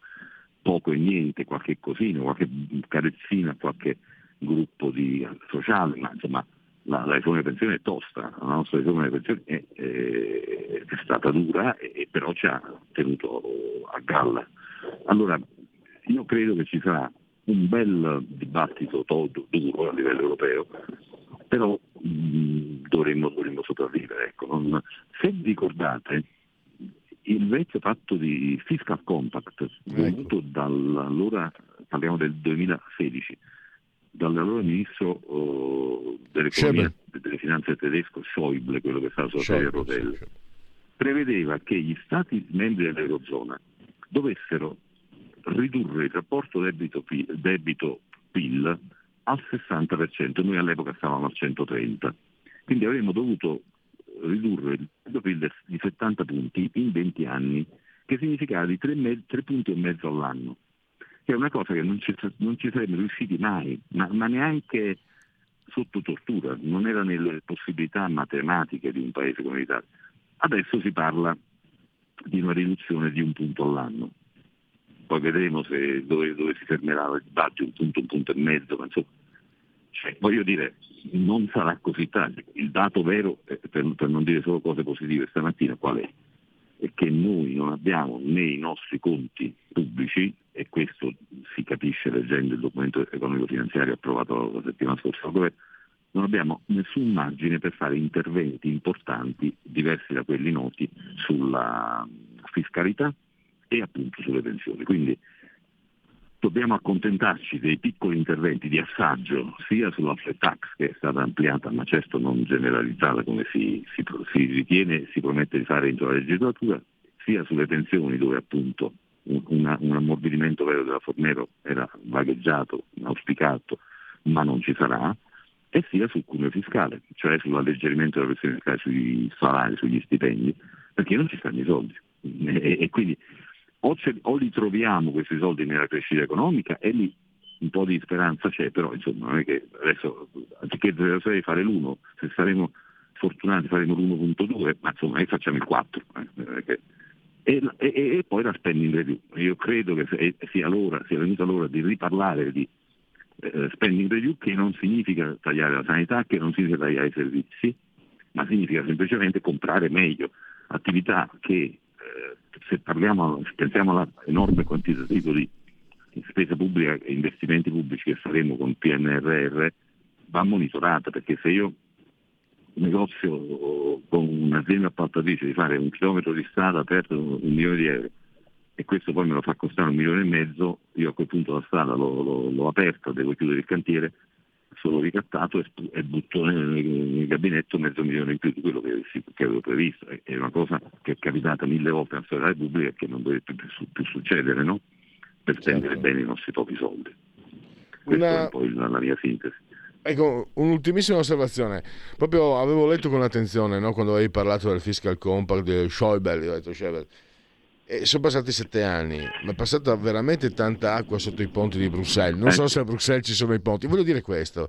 poco e niente, qualche cosino, qualche carezzina, qualche gruppo di, sociale, ma insomma la, la riforma delle pensioni è tosta, la nostra riforma delle pensioni è, è, è stata dura e, però ci ha tenuto a galla. Allora io credo che ci sarà un bel dibattito duro a livello europeo, però mh, dovremmo, dovremmo, sopravvivere. Ecco. Non, se ricordate, il vecchio patto di fiscal compact ecco. venuto dall'allora, parliamo del 2016, dall'allora ministro oh, dell'economia e delle finanze tedesco Schäuble, quello che sta sotto le rotelle, prevedeva che gli stati membri dell'Eurozona dovessero ridurre il rapporto debito-PIL al 60%, noi all'epoca stavamo al 130%, quindi avremmo dovuto ridurre il debito-PIL di 70 punti in 20 anni, che significava di 3, 3 punti e mezzo all'anno che è una cosa che non ci, non ci saremmo riusciti mai, ma, ma, neanche sotto tortura, non era nelle possibilità matematiche di un paese come l'Italia. Adesso si parla di una riduzione di un punto all'anno. Poi vedremo se, dove, dove, si fermerà il dibattito, un punto, un punto e mezzo, ma insomma, cioè, voglio dire, non sarà così tanto. Il dato vero, per, per non dire solo cose positive stamattina, qual è? È che noi non abbiamo nei nostri conti pubblici e questo si capisce leggendo il documento economico-finanziario approvato la settimana scorsa dal governo, non abbiamo nessun margine per fare interventi importanti, diversi da quelli noti, sulla fiscalità e appunto sulle pensioni. Quindi dobbiamo accontentarci dei piccoli interventi di assaggio sia sulla flat tax che è stata ampliata ma certo non generalizzata come si, si, si ritiene si promette di fare entro la legislatura, sia sulle pensioni dove appunto una, un ammorbidimento vero della Fornero era vagheggiato, auspicato, ma non ci sarà, e sia sul cuneo fiscale, cioè sull'alleggerimento della pressione fiscale sui salari, sugli stipendi, perché non ci stanno i soldi. E, e quindi o, o, li troviamo questi soldi nella crescita economica e lì un po' di speranza c'è, però insomma non è che adesso anziché 0,6 fare l'1, se saremo fortunati faremo l'1.2, ma insomma noi facciamo il 4. Eh, e, e, e, poi la spending review. Io credo che sia, l'ora, sia venuta l'ora di riparlare di eh, spending review che non significa tagliare la sanità, che non significa tagliare i servizi, ma significa semplicemente comprare meglio attività che eh, se parliamo, pensiamo all'enorme quantitativo di spesa pubblica e investimenti pubblici che faremo con PNRR va monitorata perché se io negozio con un'azienda appaltatrice di fare un chilometro di strada per un milione di euro e questo poi me lo fa costare un milione e mezzo, io a quel punto la strada l'ho, l'ho, l'ho aperta, devo chiudere il cantiere, sono ricattato e, butto nel, gabinetto mezzo milione in più di quello che, che, avevo previsto. È una cosa che è capitata mille volte nella storia della Repubblica e che non dovrebbe più, più succedere, no? Per spendere certo. bene i nostri pochi soldi. Questa una... è un po' la, la mia sintesi. Ecco, un'ultimissima osservazione. Proprio avevo letto con attenzione no, quando avevi parlato del fiscal compact di Schäuble, ho detto Schäuble. E sono passati sette anni, ma è passata veramente tanta acqua sotto i ponti di Bruxelles. Non so se a Bruxelles ci sono i ponti. Voglio dire questo: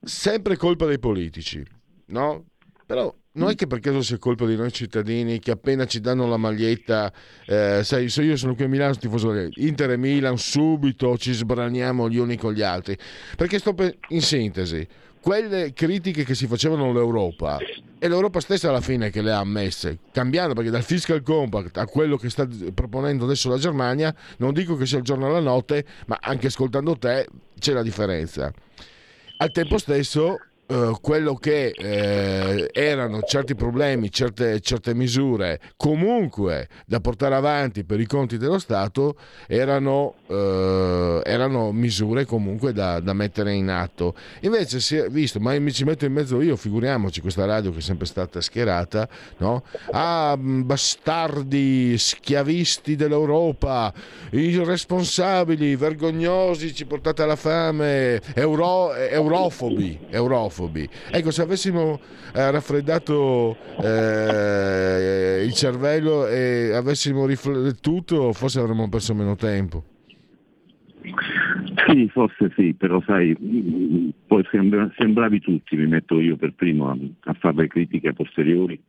sempre colpa dei politici, no? Però non è che per caso sia colpa di noi cittadini che appena ci danno la maglietta, eh, sai, se io sono qui a Milano, tifoso Inter e Milan, subito ci sbraniamo gli uni con gli altri. Perché sto per, in sintesi, quelle critiche che si facevano all'Europa è l'Europa stessa alla fine che le ha ammesse, cambiando perché dal fiscal compact a quello che sta proponendo adesso la Germania, non dico che sia il giorno alla notte, ma anche ascoltando te c'è la differenza. Al tempo stesso Uh, quello che eh, erano certi problemi, certe, certe, misure comunque da portare avanti per i conti dello Stato erano, uh, erano misure comunque da, da, mettere in atto. Invece si è visto, ma mi ci metto in mezzo io, figuriamoci questa radio che è sempre stata schierata, no? Ah, bastardi, schiavisti dell'Europa, irresponsabili, vergognosi, ci portate alla fame, euro, eurofobi, eurofobi xenofobi. Ecco, se avessimo eh, raffreddato eh, il cervello e avessimo riflettuto, forse avremmo perso meno tempo. Sì, forse sì, però sai, poi sembra, sembravi tutti, mi metto io per primo a, a fare le critiche posteriori,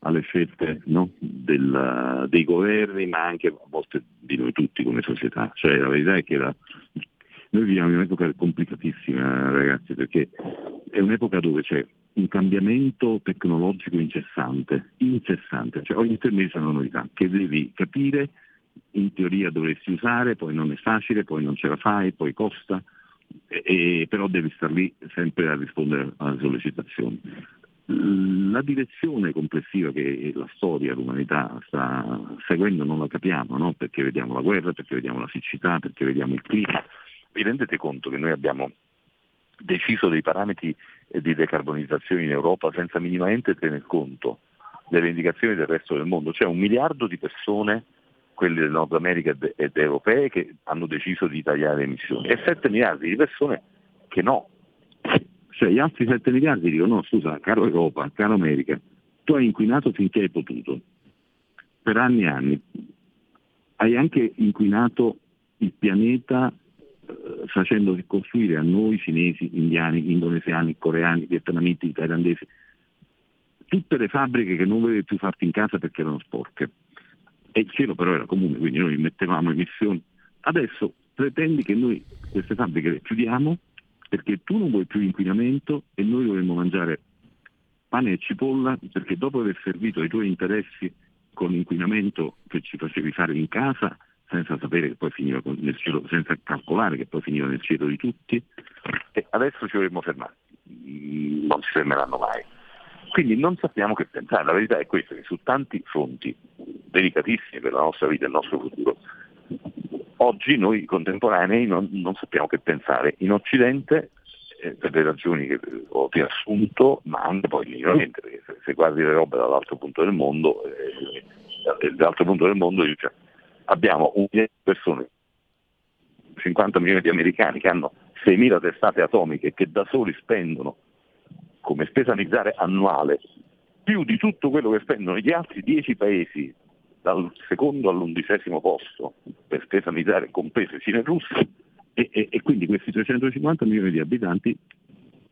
alle scelte no? Del, dei governi, ma anche a volte di noi tutti come società. Cioè, la verità è che la, noi viviamo in un'epoca complicatissima, ragazzi, perché è un'epoca dove c'è un cambiamento tecnologico incessante, incessante, cioè ogni tre mesi una novità che devi capire, in teoria dovresti usare, poi non è facile, poi non ce la fai, poi costa, e, e, però devi star lì sempre a rispondere alle sollecitazioni. La direzione complessiva che la storia, l'umanità sta seguendo non la capiamo, no? perché vediamo la guerra, perché vediamo la siccità, perché vediamo il clima. Vi rendete conto che noi abbiamo deciso dei parametri di decarbonizzazione in Europa senza minimamente tener conto delle indicazioni del resto del mondo? C'è un miliardo di persone quelli del Nord America ed europee che hanno deciso di tagliare le emissioni e 7 miliardi di persone che no, cioè gli altri 7 miliardi dicono no scusa, caro Europa, caro America, tu hai inquinato finché hai potuto, per anni e anni. Hai anche inquinato il pianeta facendo costruire a noi cinesi, indiani, indonesiani, coreani, vietnamiti, thailandesi, tutte le fabbriche che non volevi più farti in casa perché erano sporche. E il cielo però era comune, quindi noi mettevamo emissioni. Adesso pretendi che noi queste fabbriche le chiudiamo perché tu non vuoi più inquinamento e noi dovremmo mangiare pane e cipolla perché dopo aver servito ai tuoi interessi con l'inquinamento che ci facevi fare in casa senza sapere che poi finiva nel cielo, senza calcolare che poi finiva nel cielo di tutti, e adesso ci dovremmo fermare, mm, non si fermeranno mai. Quindi non sappiamo che pensare, la verità è questa, che su tanti fronti delicatissimi per la nostra vita e il nostro futuro, oggi noi contemporanei non, non sappiamo che pensare. In Occidente, eh, per le ragioni che ho riassunto, ma anche poi minimamente, perché se, se, guardi le robe dall'altro punto del mondo, eh, eh dall'altro punto del mondo cioè, abbiamo un milione di persone, 50 milioni di americani che hanno 6.000 testate atomiche che da soli spendono come spesa militare annuale più di tutto quello che spendono gli altri 10 paesi dal secondo all'undicesimo posto per spesa militare, comprese Cina e Russia, e, e, e, quindi questi 350 milioni di abitanti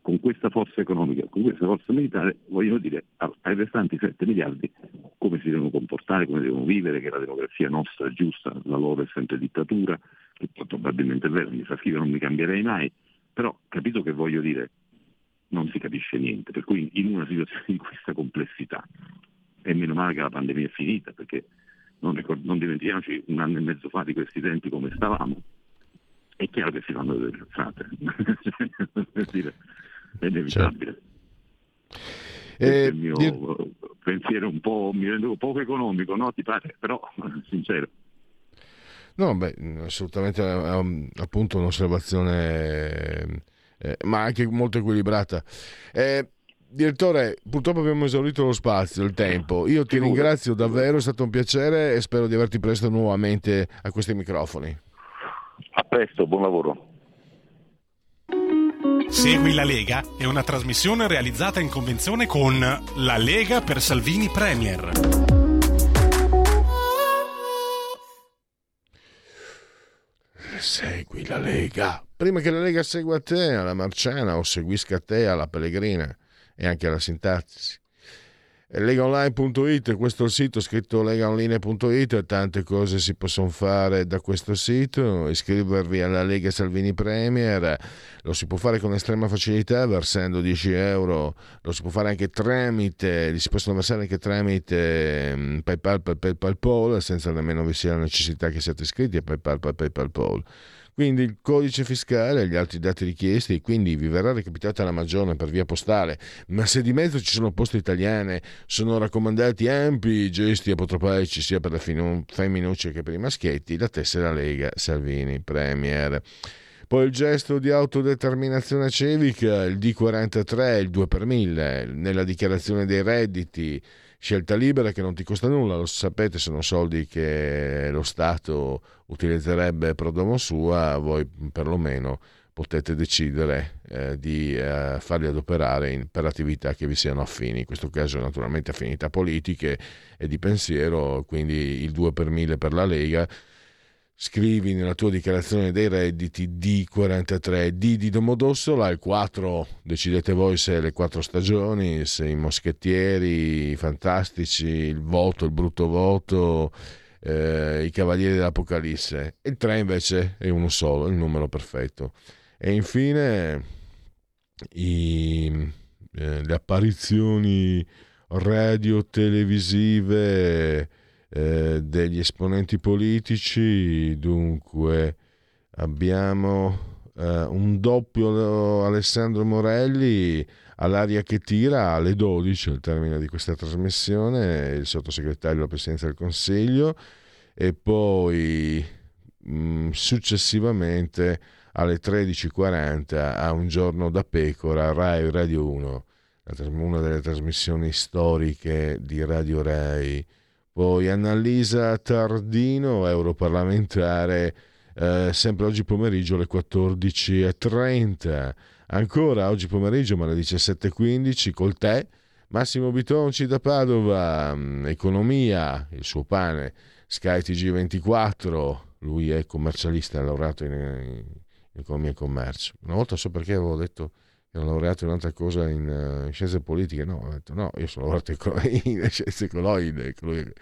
con questa forza economica, con questa forza militare, vogliono dire ai restanti 7 miliardi come si devono comportare, come devono vivere, che la democrazia nostra è giusta, la loro è sempre dittatura, che probabilmente è vero, mi fa schifo, non mi cambierei mai, però capito che voglio dire, non si capisce niente, per cui in una situazione di questa complessità, e meno male che la pandemia è finita, perché non, ricord- non dimentichiamoci un anno e mezzo fa di questi tempi come stavamo, è chiaro che si fanno delle cazzate, è inevitabile. Eh, il mio io... pensiero un po', mi rendo poco economico, no? Ti pare? Però sincero. No, beh, assolutamente um, appunto un'osservazione, eh, ma anche molto equilibrata. Eh, Direttore, purtroppo abbiamo esaurito lo spazio, il tempo. Io ti ringrazio davvero, è stato un piacere e spero di averti presto nuovamente a questi microfoni. A presto, buon lavoro. Segui la Lega è una trasmissione realizzata in convenzione con La Lega per Salvini Premier. Segui la Lega. Prima che la Lega segua te alla Marciana o seguisca te alla Pellegrina e anche alla sintassi. Legaonline.it, questo è il sito scritto legaonline.it, tante cose si possono fare da questo sito, iscrivervi alla Lega Salvini Premier, lo si può fare con estrema facilità versando 10 euro, lo si può fare anche tramite, li si possono versare anche tramite um, PayPal, PayPal, PayPal, senza nemmeno vi sia la necessità che siate iscritti a PayPal, PayPal, PayPal quindi il codice fiscale e gli altri dati richiesti e quindi vi verrà recapitata la magione per via postale, ma se di mezzo ci sono poste italiane sono raccomandati ampi gesti apotropaici sia per le femminucce che per i maschietti, la tessera Lega Salvini Premier. Poi il gesto di autodeterminazione civica, il D43, il 2 per 1000, nella dichiarazione dei redditi, scelta libera che non ti costa nulla, lo sapete, sono soldi che lo Stato utilizzerebbe pro domo sua, voi perlomeno potete decidere eh, di eh, farli adoperare in, per attività che vi siano affini, in questo caso naturalmente affinità politiche e di pensiero, quindi il 2 per 1000 per la Lega scrivi nella tua dichiarazione dei redditi D43, D di Domodossola, il 4 decidete voi se le quattro stagioni, se i moschettieri, i fantastici, il voto, il brutto voto, eh, i cavalieri dell'Apocalisse. Il 3 invece è uno solo, il numero perfetto. E infine i, eh, le apparizioni radio televisive eh, degli esponenti politici, dunque abbiamo eh, un doppio Alessandro Morelli all'aria che tira alle 12 al termine di questa trasmissione, il sottosegretario della Presidenza del Consiglio e poi mh, mm, successivamente alle 13.40 a un giorno da pecora Rai Radio 1, una delle trasmissioni storiche di Radio Rai poi Annalisa Tardino, europarlamentare, eh, sempre oggi pomeriggio alle 14.30. Ancora oggi pomeriggio, ma alle 17.15, col tè. Massimo Bitonci da Padova, mm, Economia, il suo pane, Sky TG24, lui è commercialista, laureato in, in Economia e Commercio. Una volta so perché avevo detto ero laureato in un'altra cosa in, uh, in, scienze politiche, no, ho detto no, io sono laureato in, scienze ecologiche.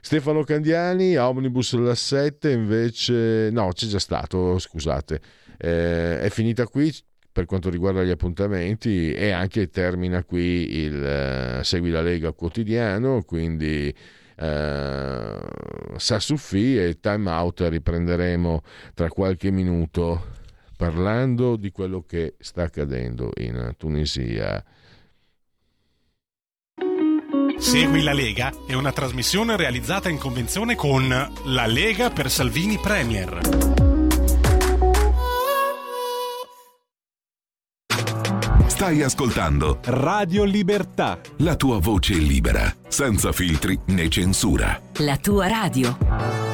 Stefano Candiani, Omnibus la 7, invece, no, c'è già stato, scusate, eh, è finita qui per quanto riguarda gli appuntamenti e anche termina qui il uh, Segui la Lega quotidiano, quindi uh, Sassufi e Time Out riprenderemo tra qualche minuto parlando di quello che sta accadendo in Tunisia. Segui la Lega è una trasmissione realizzata in convenzione con La Lega per Salvini Premier. Stai ascoltando Radio Libertà. La tua voce libera, senza filtri né censura. La tua radio.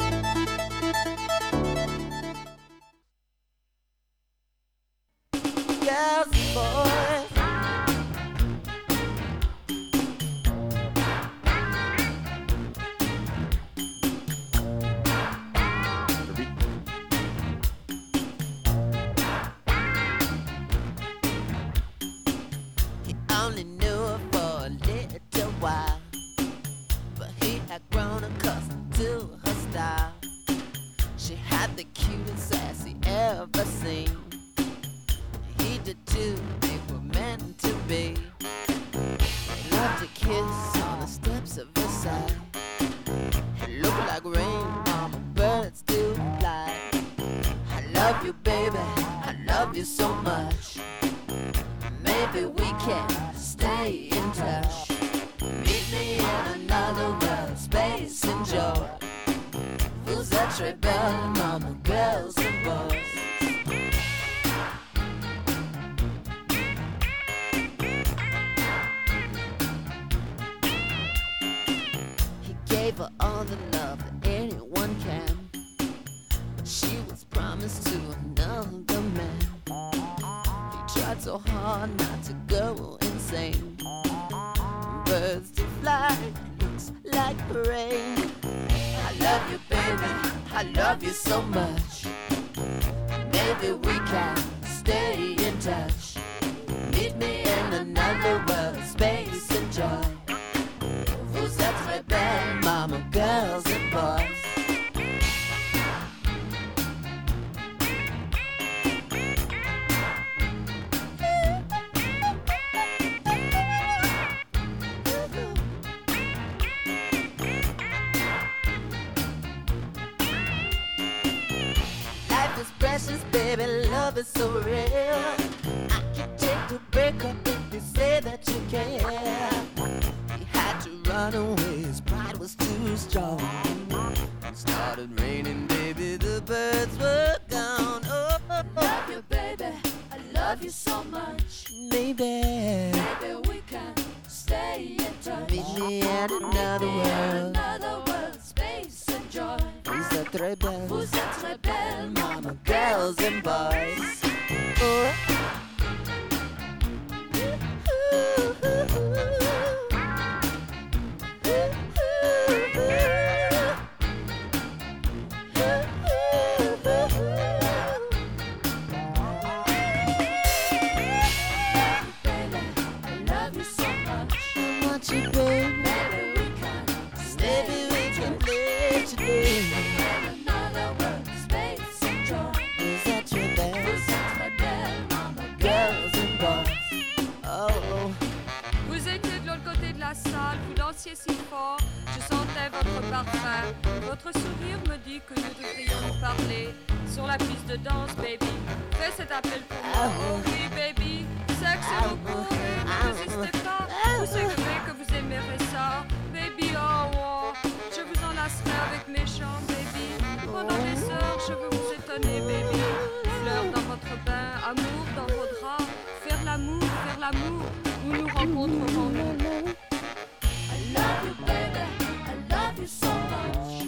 L'amour, faire l'amour, nous nous rencontrerons. I love you, baby. I love you so much.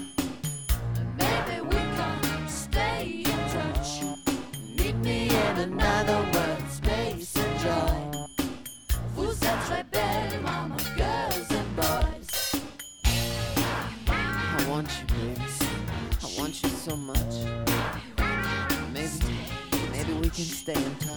Maybe we can stay in touch. Meet me in another world, space and joy. Vous êtes très belle, mama, girls and boys. I want you, baby. I want you so much. Maybe, maybe we can stay in touch.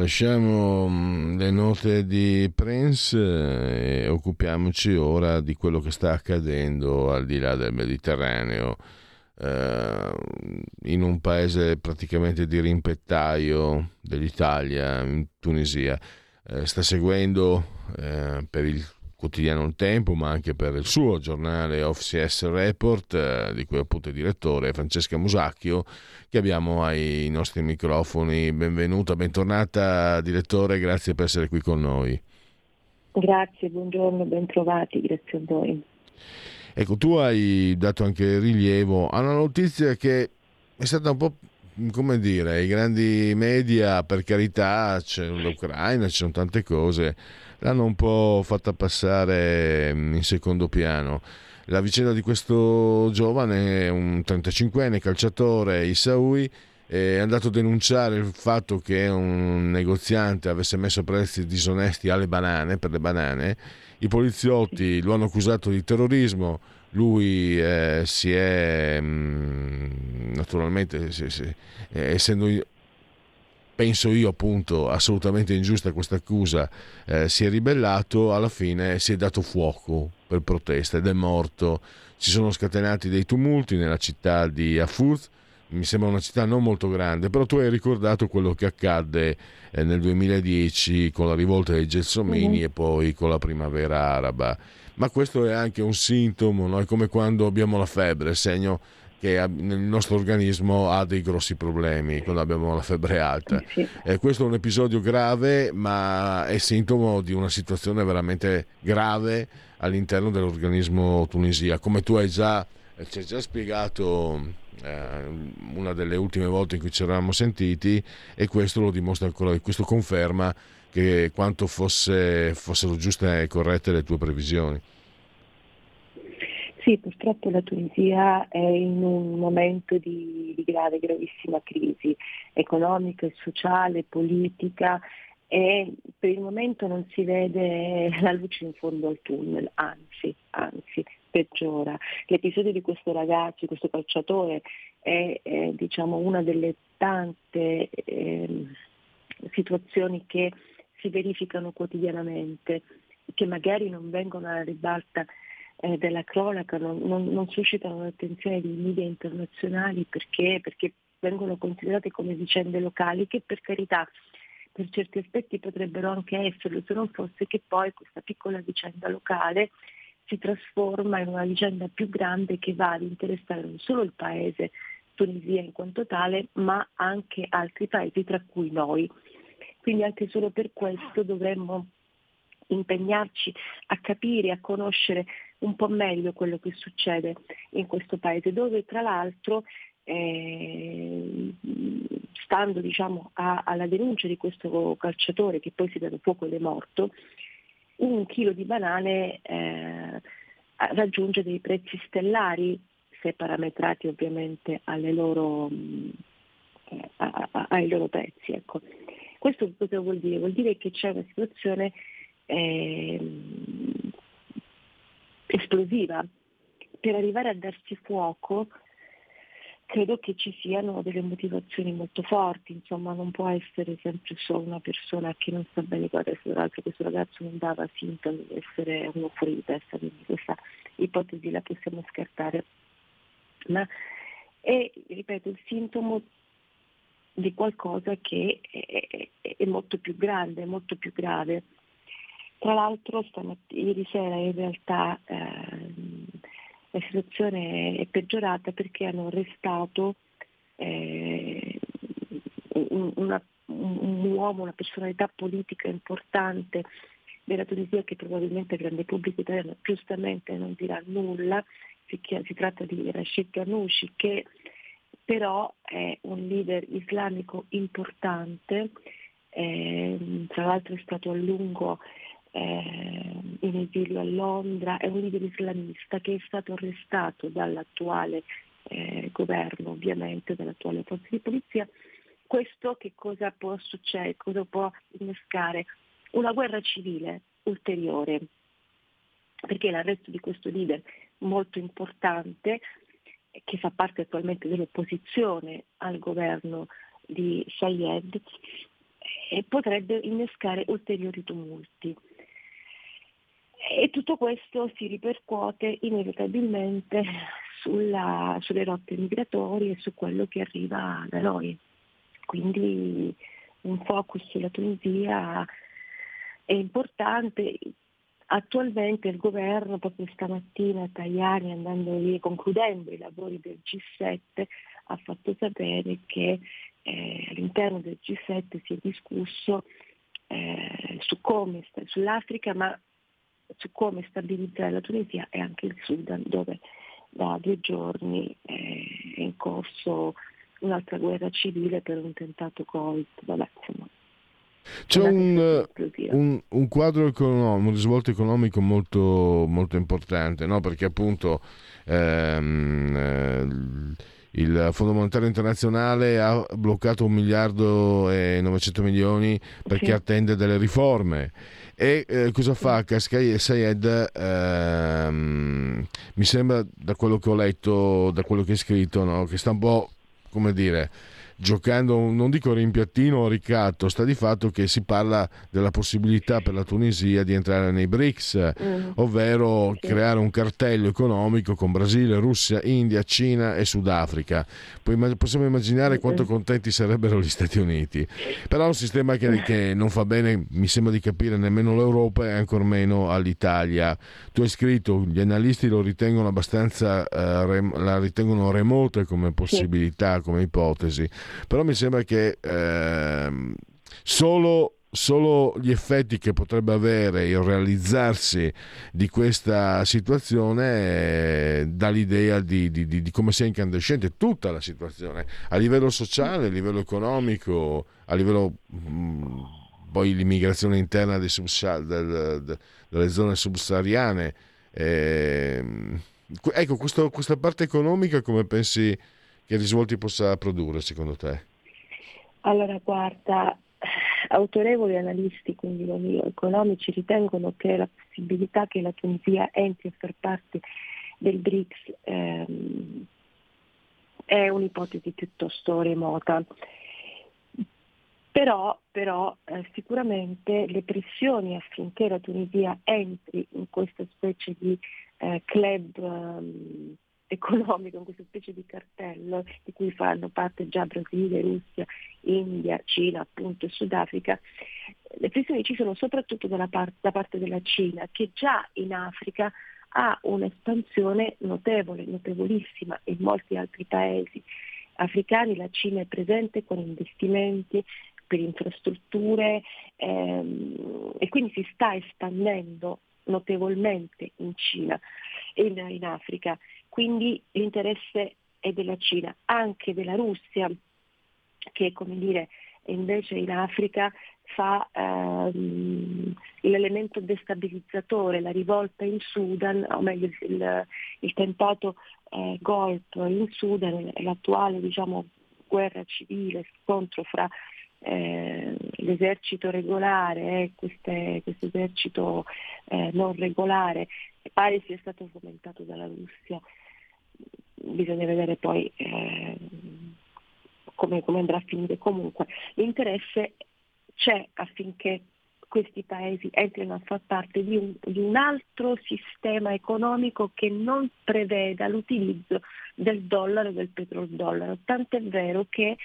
Lasciamo mm, le note di Prince eh, e occupiamoci ora di quello che sta accadendo al di là del Mediterraneo, eh, in un paese praticamente di rimpettaio dell'Italia, in Tunisia. Eh, sta seguendo eh, per il quotidiano Il Tempo, ma anche per il suo giornale OFCS Report, eh, di cui appunto è direttore Francesca Musacchio, che abbiamo ai nostri microfoni. Benvenuta, bentornata direttore, grazie per essere qui con noi. Grazie, buongiorno, bentrovati, grazie a voi. Ecco, tu hai dato anche rilievo a una notizia che è stata un po', come dire, i grandi media, per carità, c'è l'Ucraina, ci sono tante cose, l'hanno un po' fatta passare in secondo piano. La vicenda di questo giovane, un 35enne calciatore Isaui, è andato a denunciare il fatto che un negoziante avesse messo prezzi disonesti alle banane, per le banane. I poliziotti lo hanno accusato di terrorismo, lui eh, si è mh, naturalmente, si, si, eh, essendo penso io appunto assolutamente ingiusta questa accusa, eh, si è ribellato, alla fine si è dato fuoco per protesta ed è morto. Ci sono scatenati dei tumulti nella città di Afuz mi sembra una città non molto grande, però tu hai ricordato quello che accadde eh, nel 2010 con la rivolta dei Gelsomini Mhm. e poi con la primavera araba. Ma questo è anche un sintomo, no? è come quando abbiamo la febbre, segno che nel nostro organismo ha dei grossi problemi quando abbiamo la febbre alta. Sì. Eh, questo è un episodio grave, ma è sintomo di una situazione veramente grave all'interno dell'organismo tunisia. Come tu hai già, eh, ci hai già spiegato eh, una delle ultime volte in cui ci eravamo sentiti, e questo lo dimostra ancora, questo conferma che quanto fosse- fossero giuste e corrette le tue previsioni. Sì, purtroppo la Tunisia è in un momento di, di grave, gravissima crisi economica, sociale, politica e per il momento non si vede la luce in fondo al tunnel, anzi, anzi, peggiora. L'episodio di questo ragazzo, questo calciatore, è, è, diciamo, una delle tante ehm, situazioni che si verificano quotidianamente, che magari non vengono alla ribalta eh, della cronaca, non, non- non suscitano l'attenzione dei media internazionali perché, perché vengono considerate come vicende locali che per carità per certi aspetti potrebbero anche esserlo, se non fosse che poi questa piccola vicenda locale si trasforma in una vicenda più grande che va ad interessare non solo il paese Tunisia in quanto tale, ma anche altri paesi, tra cui noi. Quindi anche solo per questo dovremmo impegnarci a capire, a conoscere un po' meglio quello che succede in questo paese, dove tra l'altro eh, stando diciamo, a- alla denuncia di questo calciatore che poi si dà fuoco ed è morto, un chilo di banane eh, raggiunge dei prezzi stellari, se parametrati ovviamente loro, eh, a- a- ai loro prezzi. Ecco. Questo cosa vuol dire? Vuol dire che c'è una situazione ehm, esplosiva. Per arrivare a darsi fuoco credo che ci siano delle motivazioni molto forti, insomma non può essere sempre solo una persona che non sta bene con adesso, tra l'altro questo ragazzo non dava sintomi di essere uno fuori di testa, quindi questa ipotesi la possiamo scartare. Ma è, ripeto, il sintomo di qualcosa che è, è- è molto più grande, molto più grave. Tra l'altro stamatt- ieri sera in realtà ehm, la situazione è peggiorata perché hanno arrestato eh, un, una- un- uomo, una personalità politica importante della Tunisia che probabilmente il grande pubblico italiano giustamente non dirà nulla, si, chia- si tratta di Rashid Ghanouchi che però è un leader islamico importante, ehm, tra l'altro è stato a lungo ehm, in esilio a Londra, è un leader islamista che è stato arrestato dall'attuale eh, governo, ovviamente dall'attuale forza di polizia. Questo che cosa può succedere, cosa può innescare? Una guerra civile ulteriore, perché l'arresto di questo leader molto importante che fa parte attualmente dell'opposizione al governo di Sayed, e potrebbe innescare ulteriori tumulti. E tutto questo si ripercuote inevitabilmente sulla- sulle rotte migratorie e su quello che arriva da noi. Quindi un focus sulla Tunisia è importante. Attualmente il governo, proprio stamattina Tajani, andando lì, concludendo i lavori del G7, ha fatto sapere che eh, all'interno del G7 si è discusso eh, su come, sull'Africa, ma su come stabilizzare la Tunisia e anche il Sudan, dove da due giorni eh, è in corso un'altra guerra civile per un tentato Covid. Vabbè, insomma, C'è un, esplosiva. un- un quadro economico, un risvolto economico molto, molto importante, no? perché appunto ehm, eh, il Fondo Monetario Internazionale ha bloccato un miliardo e 900 milioni perché Sì. attende delle riforme. E eh, cosa fa Cascai e Sayed? Ehm, mi sembra da quello che ho letto, da quello che è scritto, no? che sta un po' come dire giocando, non dico rimpiattino o ricatto, sta di fatto che si parla della possibilità per la Tunisia di entrare nei BRICS, Mm. ovvero Sì. creare un cartello economico con Brasile, Russia, India, Cina e Sudafrica. Poi possiamo immaginare quanto contenti sarebbero gli Stati Uniti. Però è un sistema che, che non fa bene, mi sembra di capire, nemmeno l'Europa e ancor meno all'Italia. Tu hai scritto, gli analisti lo ritengono abbastanza, eh, rem- la ritengono remota come possibilità, come ipotesi, però mi sembra che ehm, solo solo gli effetti che potrebbe avere il realizzarsi di questa situazione eh, dà l'idea di, di- di- come sia incandescente tutta la situazione a livello sociale, a livello economico, a livello mm, poi l'immigrazione interna subsa- del- de- delle zone subsahariane. que- ecco, questo- questa parte economica come pensi che risvolti possa produrre secondo te? Allora, guarda, autorevoli analisti, quindi non io, economici, ritengono che la possibilità che la Tunisia entri a far parte del BRICS ehm, è un'ipotesi piuttosto remota. Però, però, eh, sicuramente le pressioni affinché la Tunisia entri in questa specie di eh, club ehm, economico, in questa specie di cartello di cui fanno parte già Brasile, Russia, India, Cina appunto e Sudafrica, le pressioni ci sono soprattutto dalla par- da parte della Cina che già in Africa ha un'espansione notevole, notevolissima in molti altri paesi africani la Cina è presente con investimenti per infrastrutture ehm, e quindi si sta espandendo notevolmente in Cina e in, in Africa. Quindi l'interesse è della Cina, anche della Russia, che come dire invece in Africa fa ehm, l'elemento destabilizzatore, la rivolta in Sudan, o meglio il, il tentato eh, golpe in Sudan, l'attuale diciamo, guerra civile, scontro fra eh, l'esercito regolare e queste- questo esercito eh, non regolare, pare sia stato fomentato dalla Russia. Bisogna vedere poi eh, come, come andrà a finire. Comunque l'interesse c'è affinché questi paesi entrino a far parte di un, di un altro sistema economico che non preveda l'utilizzo del dollaro e del petrodollaro. Tant'è vero che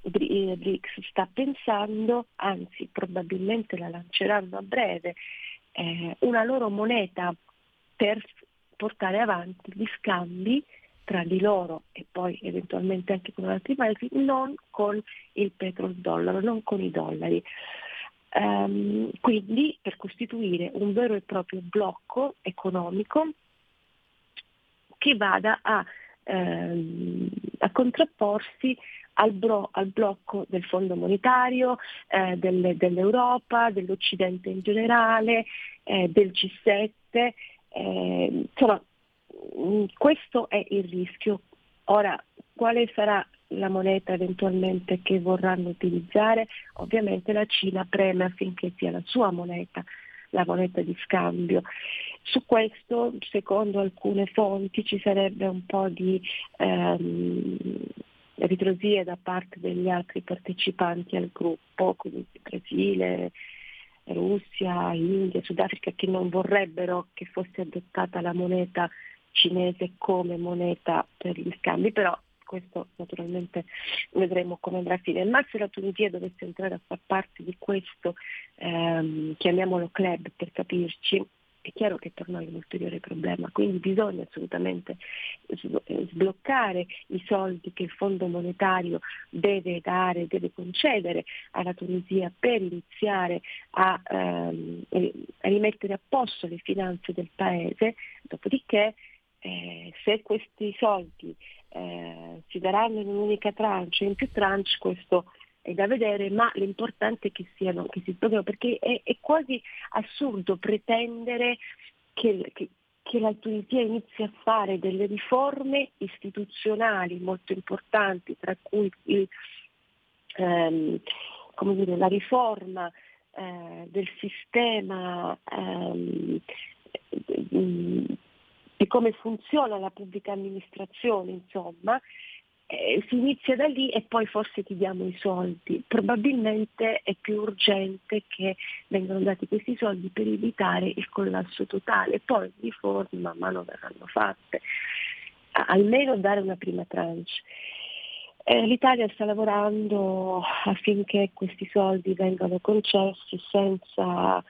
eh, BRICS sta pensando, anzi probabilmente la lanceranno a breve, eh, una loro moneta per portare avanti gli scambi tra di loro e poi eventualmente anche con altri paesi, non con il petrodollaro, non con i dollari. Ehm, quindi per costituire un vero e proprio blocco economico che vada a, ehm, a contrapporsi al, bro- al blocco del Fondo Monetario, eh, delle- dell'Europa, dell'Occidente in generale, eh, del G7. Eh, insomma, mm, questo è il rischio. Ora, quale sarà la moneta eventualmente che vorranno utilizzare? Ovviamente la Cina preme affinché sia la sua moneta, la moneta di scambio. Su questo, secondo alcune fonti, ci sarebbe un po' di ehm, ritrosie da parte degli altri partecipanti al gruppo, quindi Brasile, Russia, India, Sudafrica, che non vorrebbero che fosse adottata la moneta cinese come moneta per gli scambi, però questo naturalmente vedremo come andrà a finire. Ma se la Tunisia dovesse entrare a far parte di questo, ehm, chiamiamolo club per capirci, è chiaro che torna ulteriore problema, quindi bisogna assolutamente eh, sbloccare i soldi che il Fondo monetario deve dare, deve concedere alla Tunisia per iniziare a, ehm, a rimettere a posto le finanze del Paese, dopodiché eh, se questi soldi eh, si daranno in un'unica tranche, in più tranche, questo è da vedere, ma l'importante è che siano, che si sbloccino, perché è, è quasi assurdo pretendere che, che- che la Tunisia inizi a fare delle riforme istituzionali molto importanti, tra cui il- ehm, dire, la riforma eh, del sistema ehm, di come funziona la pubblica amministrazione, insomma, eh, si inizia da lì e poi forse ti diamo i soldi. Probabilmente è più urgente che vengano dati questi soldi per evitare il collasso totale, poi le riforme man mano verranno fatte, almeno dare una prima tranche. Eh, L'Italia sta lavorando affinché questi soldi vengano concessi senza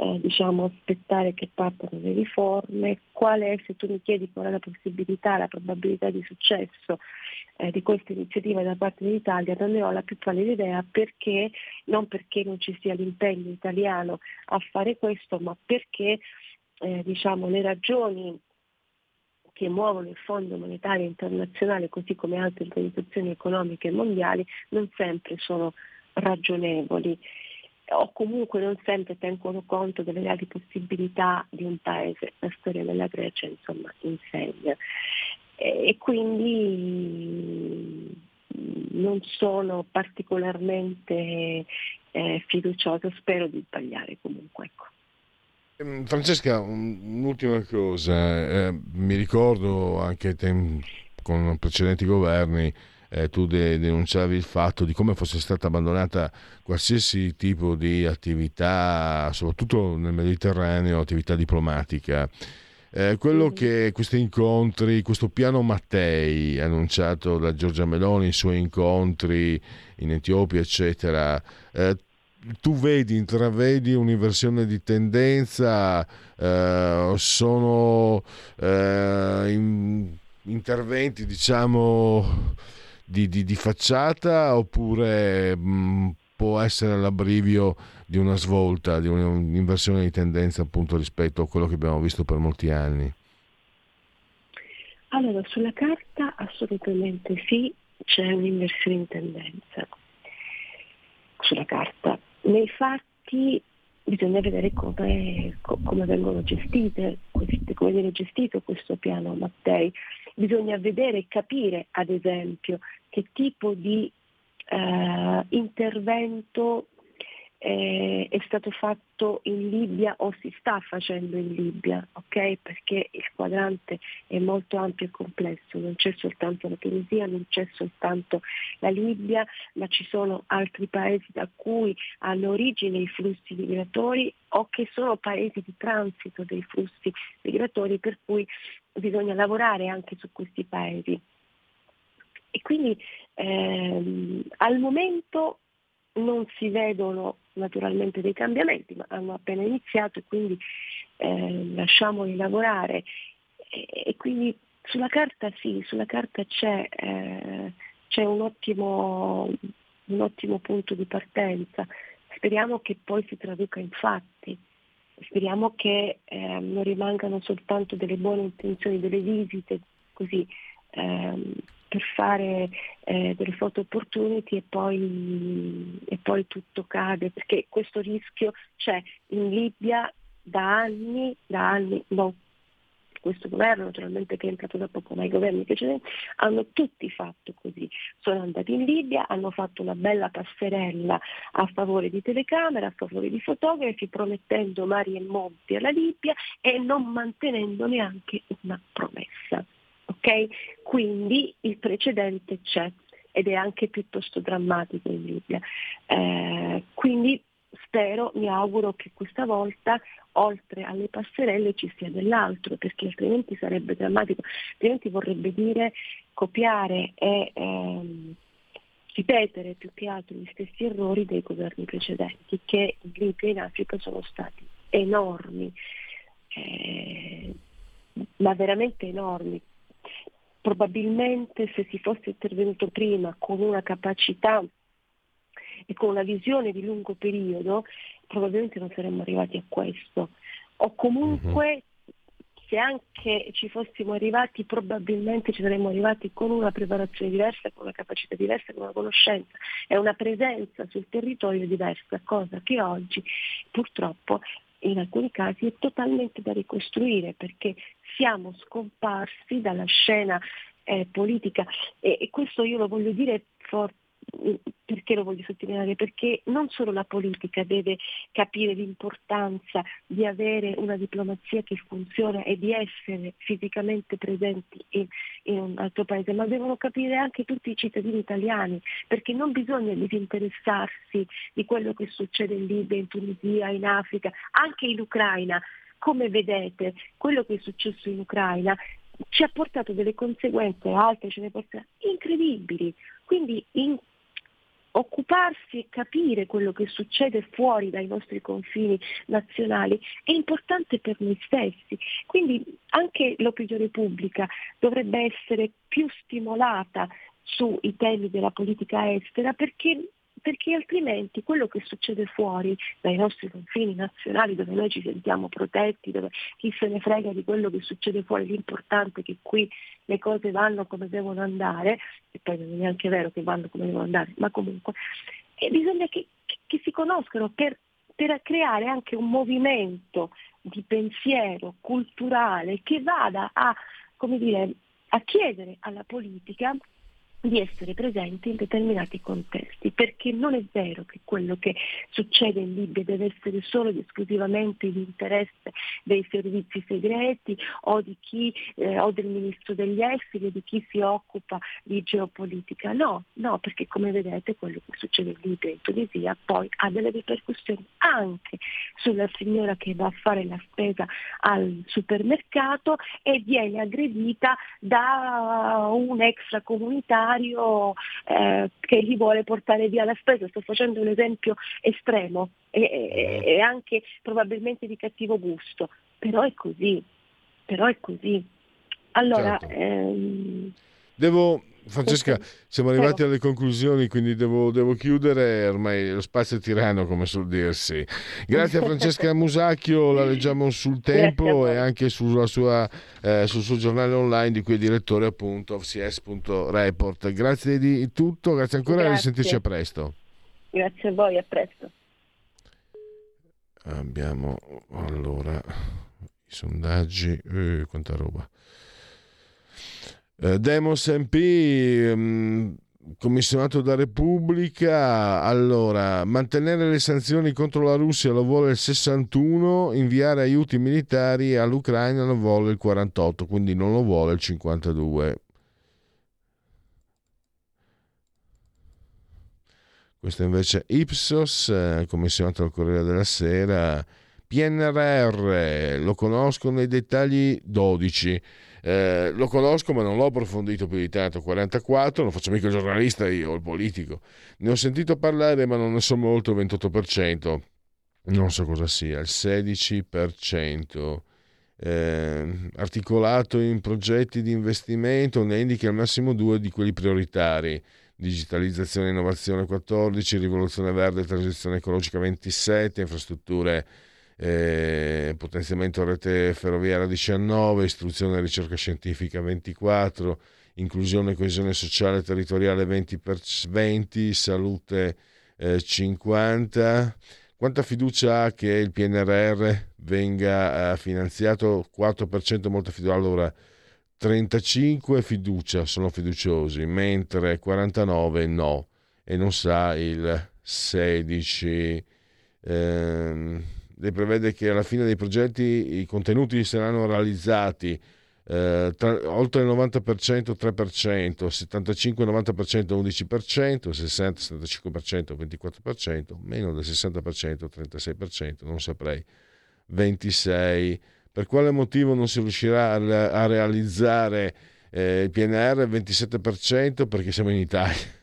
eh, diciamo, aspettare che partano le riforme. Qual è, se tu mi chiedi qual è la possibilità, la probabilità di successo eh, di questa iniziativa da parte dell'Italia, non ne ho la più pallida idea perché, non perché non ci sia l'impegno italiano a fare questo, ma perché eh, diciamo, le ragioni che muovono il Fondo Monetario Internazionale, così come altre organizzazioni economiche mondiali, non sempre sono ragionevoli o comunque non sempre tengono conto delle reali possibilità di un paese. La storia della Grecia insomma insegna. E quindi non sono particolarmente eh, fiduciosa, spero di sbagliare comunque. Ecco. Ehm, Francesca, un'ultima cosa, eh, mi ricordo anche tem- con precedenti governi eh, tu de- denunciavi il fatto di come fosse stata abbandonata qualsiasi tipo di attività, soprattutto nel Mediterraneo, attività diplomatica. Eh, quello che questi incontri, questo piano Mattei annunciato da Giorgia Meloni, i suoi incontri in Etiopia, eccetera, eh, tu vedi, intravedi un'inversione di tendenza, eh, sono eh, in, interventi diciamo di, di, di facciata oppure mh, può essere l'abbrivio di una svolta, di un'inversione di tendenza appunto rispetto a quello che abbiamo visto per molti anni? Allora, sulla carta assolutamente sì, c'è un'inversione in tendenza. Sulla carta. Nei fatti bisogna vedere come, come vengono gestite, come viene gestito questo piano Mattei. Bisogna vedere e capire, ad esempio, che tipo di eh, intervento eh, è stato fatto in Libia o si sta facendo in Libia, ok? Perché il quadrante è molto ampio e complesso, non c'è soltanto la Tunisia, non c'è soltanto la Libia, ma ci sono altri paesi da cui hanno origine i flussi migratori o che sono paesi di transito dei flussi migratori, per cui bisogna lavorare anche su questi paesi. E quindi ehm, al momento non si vedono naturalmente dei cambiamenti, ma hanno appena iniziato e quindi eh, lasciamoli lavorare. E, e, quindi sulla carta sì, sulla carta c'è, eh, c'è un, ottimo, un ottimo punto di partenza. Speriamo che poi si traduca in fatti. Speriamo che eh, non rimangano soltanto delle buone intenzioni, delle visite così ehm, per fare eh, delle photo opportunity e poi, e poi tutto cade, perché questo rischio c'è in Libia da anni, da anni, no, questo governo naturalmente che è entrato da poco, ma i governi precedenti hanno tutti fatto così. Sono andati in Libia, hanno fatto una bella passerella a favore di telecamere, a favore di fotografi, promettendo mari e monti alla Libia e non mantenendo neanche una promessa. Okay? Quindi il precedente c'è ed è anche piuttosto drammatico in Libia. Eh, quindi spero, mi auguro che questa volta oltre alle passerelle ci sia dell'altro, perché altrimenti sarebbe drammatico, altrimenti vorrebbe dire copiare e ehm, ripetere più che altro gli stessi errori dei governi precedenti, che in Libia e in Africa sono stati enormi, eh, ma veramente enormi. Probabilmente se si fosse intervenuto prima con una capacità e con una visione di lungo periodo, probabilmente non saremmo arrivati a questo. O comunque se anche ci fossimo arrivati, probabilmente ci saremmo arrivati con una preparazione diversa, con una capacità diversa, con una conoscenza e una presenza sul territorio diversa, cosa che oggi purtroppo in alcuni casi è totalmente da ricostruire perché siamo scomparsi dalla scena eh, politica e, e, questo io lo voglio dire for- perché lo voglio sottolineare? Perché non solo la politica deve capire l'importanza di avere una diplomazia che funziona e di essere fisicamente presenti in, in un altro paese, ma devono capire anche tutti i cittadini italiani, perché non bisogna disinteressarsi di quello che succede in Libia, in Tunisia, in Africa, anche in Ucraina. Come vedete, quello che è successo in Ucraina ci ha portato delle conseguenze, altre ce ne possono incredibili. Quindi in occuparsi e capire quello che succede fuori dai nostri confini nazionali è importante per noi stessi. Quindi anche l'opinione pubblica dovrebbe essere più stimolata sui temi della politica estera perché perché altrimenti quello che succede fuori dai nostri confini nazionali, dove noi ci sentiamo protetti, dove chi se ne frega di quello che succede fuori, l'importante è che qui le cose vanno come devono andare, e poi non è neanche vero che vanno come devono andare, ma comunque, bisogna che, che, che si conoscano per, per creare anche un movimento di pensiero culturale che vada a, come dire, a chiedere alla politica di essere presente in determinati contesti, perché non è vero che quello che succede in Libia deve essere solo ed esclusivamente l'interesse dei servizi segreti o, chi, eh, o del ministro degli esteri o di chi si occupa di geopolitica. No, no, perché come vedete quello che succede in Libia e in Tunisia poi ha delle ripercussioni anche sulla signora che va a fare la spesa al supermercato e viene aggredita da un extracomunitario eh, che gli vuole portare via la spesa. Sto facendo un esempio estremo e, e, e anche probabilmente di cattivo gusto, però è così, però è così. Allora, Certo. ehm, Devo, Francesca, siamo arrivati alle conclusioni, quindi devo, devo chiudere, ormai lo spazio è tiranno, come suol dirsi. Grazie a Francesca Musacchio, la leggiamo sul tempo e anche sulla sua, eh, sul suo giornale online di cui è direttore appunto ofcs.report. Grazie di tutto, grazie ancora e Grazie. risentirci a presto. grazie a voi, a presto. Abbiamo allora i sondaggi, eh, quanta roba. Eh, Demos MP, ehm, commissionato da Repubblica, allora, mantenere le sanzioni contro la Russia lo vuole il 61, inviare aiuti militari all'Ucraina lo vuole il 48, quindi non lo vuole il 52. Questo invece Ipsos, eh, commissionato al Corriere della Sera. PNRR, lo conosco nei dettagli 12. Eh, lo conosco ma non l'ho approfondito più di tanto. 44, non faccio mica il giornalista io, il politico. Ne ho sentito parlare ma non ne so molto, 28%. Non so cosa sia, il 16%. Eh, articolato in progetti di investimento, ne indica al massimo due di quelli prioritari digitalizzazione e innovazione 14, rivoluzione verde transizione ecologica 27, infrastrutture eh, potenziamento rete ferroviaria 19, istruzione e ricerca scientifica 24, inclusione e coesione sociale e territoriale 20, per 20 salute eh, 50. Quanta fiducia ha che il PNRR venga eh, finanziato? 4% molta fiducia. Allora, 35 fiducia, sono fiduciosi, mentre 49 no, e non sa il 16. Ehm, prevede che alla fine dei progetti i contenuti saranno realizzati eh, tra- oltre il 90% 3%, 75-90% 11%, 60-75% 24%, meno del 60% 36%, non saprei, 26%. Per quale motivo non si riuscirà a, a realizzare eh, il PNR 27%? Perché siamo in Italia.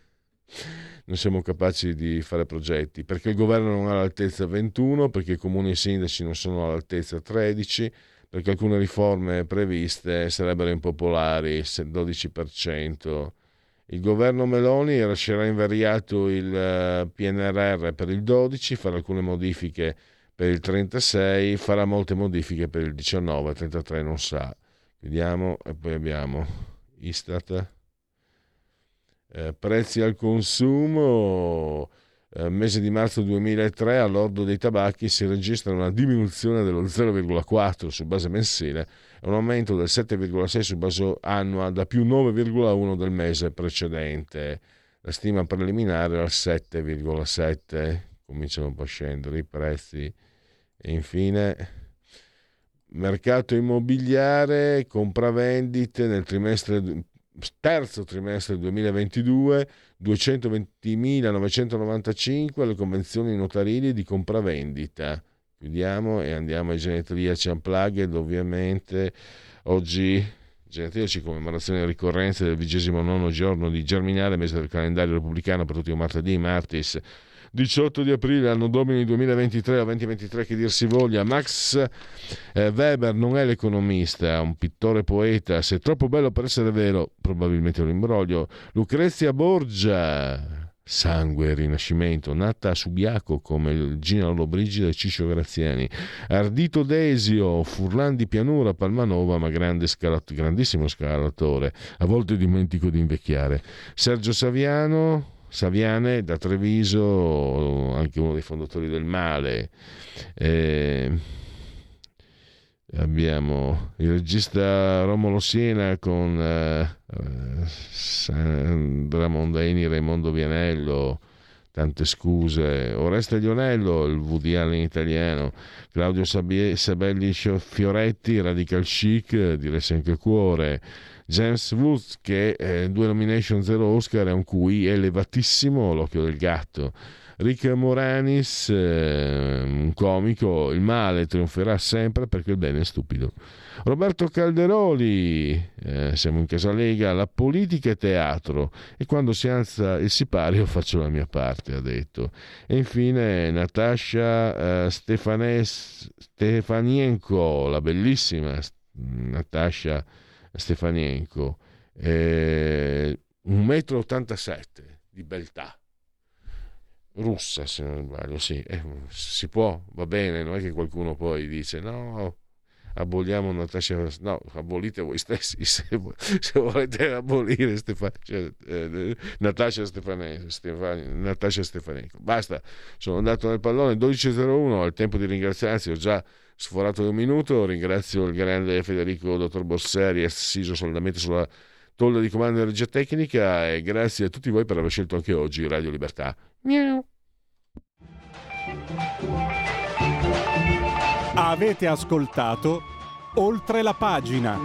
Non siamo capaci di fare progetti, perché il governo non è all'altezza 21, perché i comuni e i sindaci non sono all'altezza 13, perché alcune riforme previste sarebbero impopolari, se 12%. Il governo Meloni lascerà invariato il eh, PNRR per il 12, farà alcune modifiche per il 36, farà molte modifiche per il 19, 33 non sa. Vediamo, e poi abbiamo Istat, eh, prezzi al consumo, eh, mese di marzo 2003 all'ordo dei tabacchi si registra una diminuzione dello 0,4 su base mensile e un aumento del 7,6 su base annua da più 9,1 del mese precedente. la stima preliminare era al 7,7, cominciano a scendere i prezzi e infine mercato immobiliare, compravendite nel trimestre, terzo trimestre 2022, 220.995 le convenzioni notarili di compravendita. Chiudiamo e andiamo ai genetriaci unplugged, ovviamente oggi genetriaci commemorazione e ricorrenza del vigesimo nono giorno di Germinale, mese del calendario repubblicano per tutti i martedì, martis, 18 di aprile, anno domini 2023 o 2023 che dir si voglia. Max eh, Weber non è l'economista, è un pittore poeta, se è troppo bello per essere vero, probabilmente un imbroglio. Lucrezia Borgia, sangue e rinascimento, nata a Subiaco come Gina Lollobrigida e Ciccio Graziani. Ardito Desio, Furlan di pianura, Palmanova, ma scalat- grandissimo scalatore, a volte dimentico di invecchiare. Sergio Saviano, Saviane da Treviso, anche uno dei fondatori del Male. Eh, abbiamo il regista Romolo Siena con eh, Sandra Mondaini, Raimondo Vianello, tante scuse. Oreste Lionello, il Woody Allen italiano, Claudio Sabelli Fioretti, Radical Chic, diresse anche cuore. James Woods che eh, due nomination, zero Oscar, è un QI elevatissimo, l'occhio del gatto. Rick Moranis, eh, un comico, il male trionferà sempre perché il bene è stupido. Roberto Calderoli, eh, siamo in Casalega, la politica è teatro e quando si alza il sipario faccio la mia parte, ha detto. E infine Natasha eh, Stefanes, Stefanienko, la bellissima Natasha Stefanienko, eh, 1,87 m di beltà, russa se non sbaglio, sì, eh, si può, va bene, non è che qualcuno poi dice no, aboliamo Natascia, no, abolite voi stessi se, se volete abolire cioè, eh, Natascia, Stefane, Stefan, Natascia Stefanenko. Basta, sono andato nel pallone 12.01, al tempo di ringraziarsi, ho già sforato di un minuto, ringrazio il grande Federico Dottor Bosseri, assiso solidamente sulla tolla di comando regia tecnica e grazie a tutti voi per aver scelto anche oggi Radio Libertà. Miau. Avete ascoltato oltre la pagina.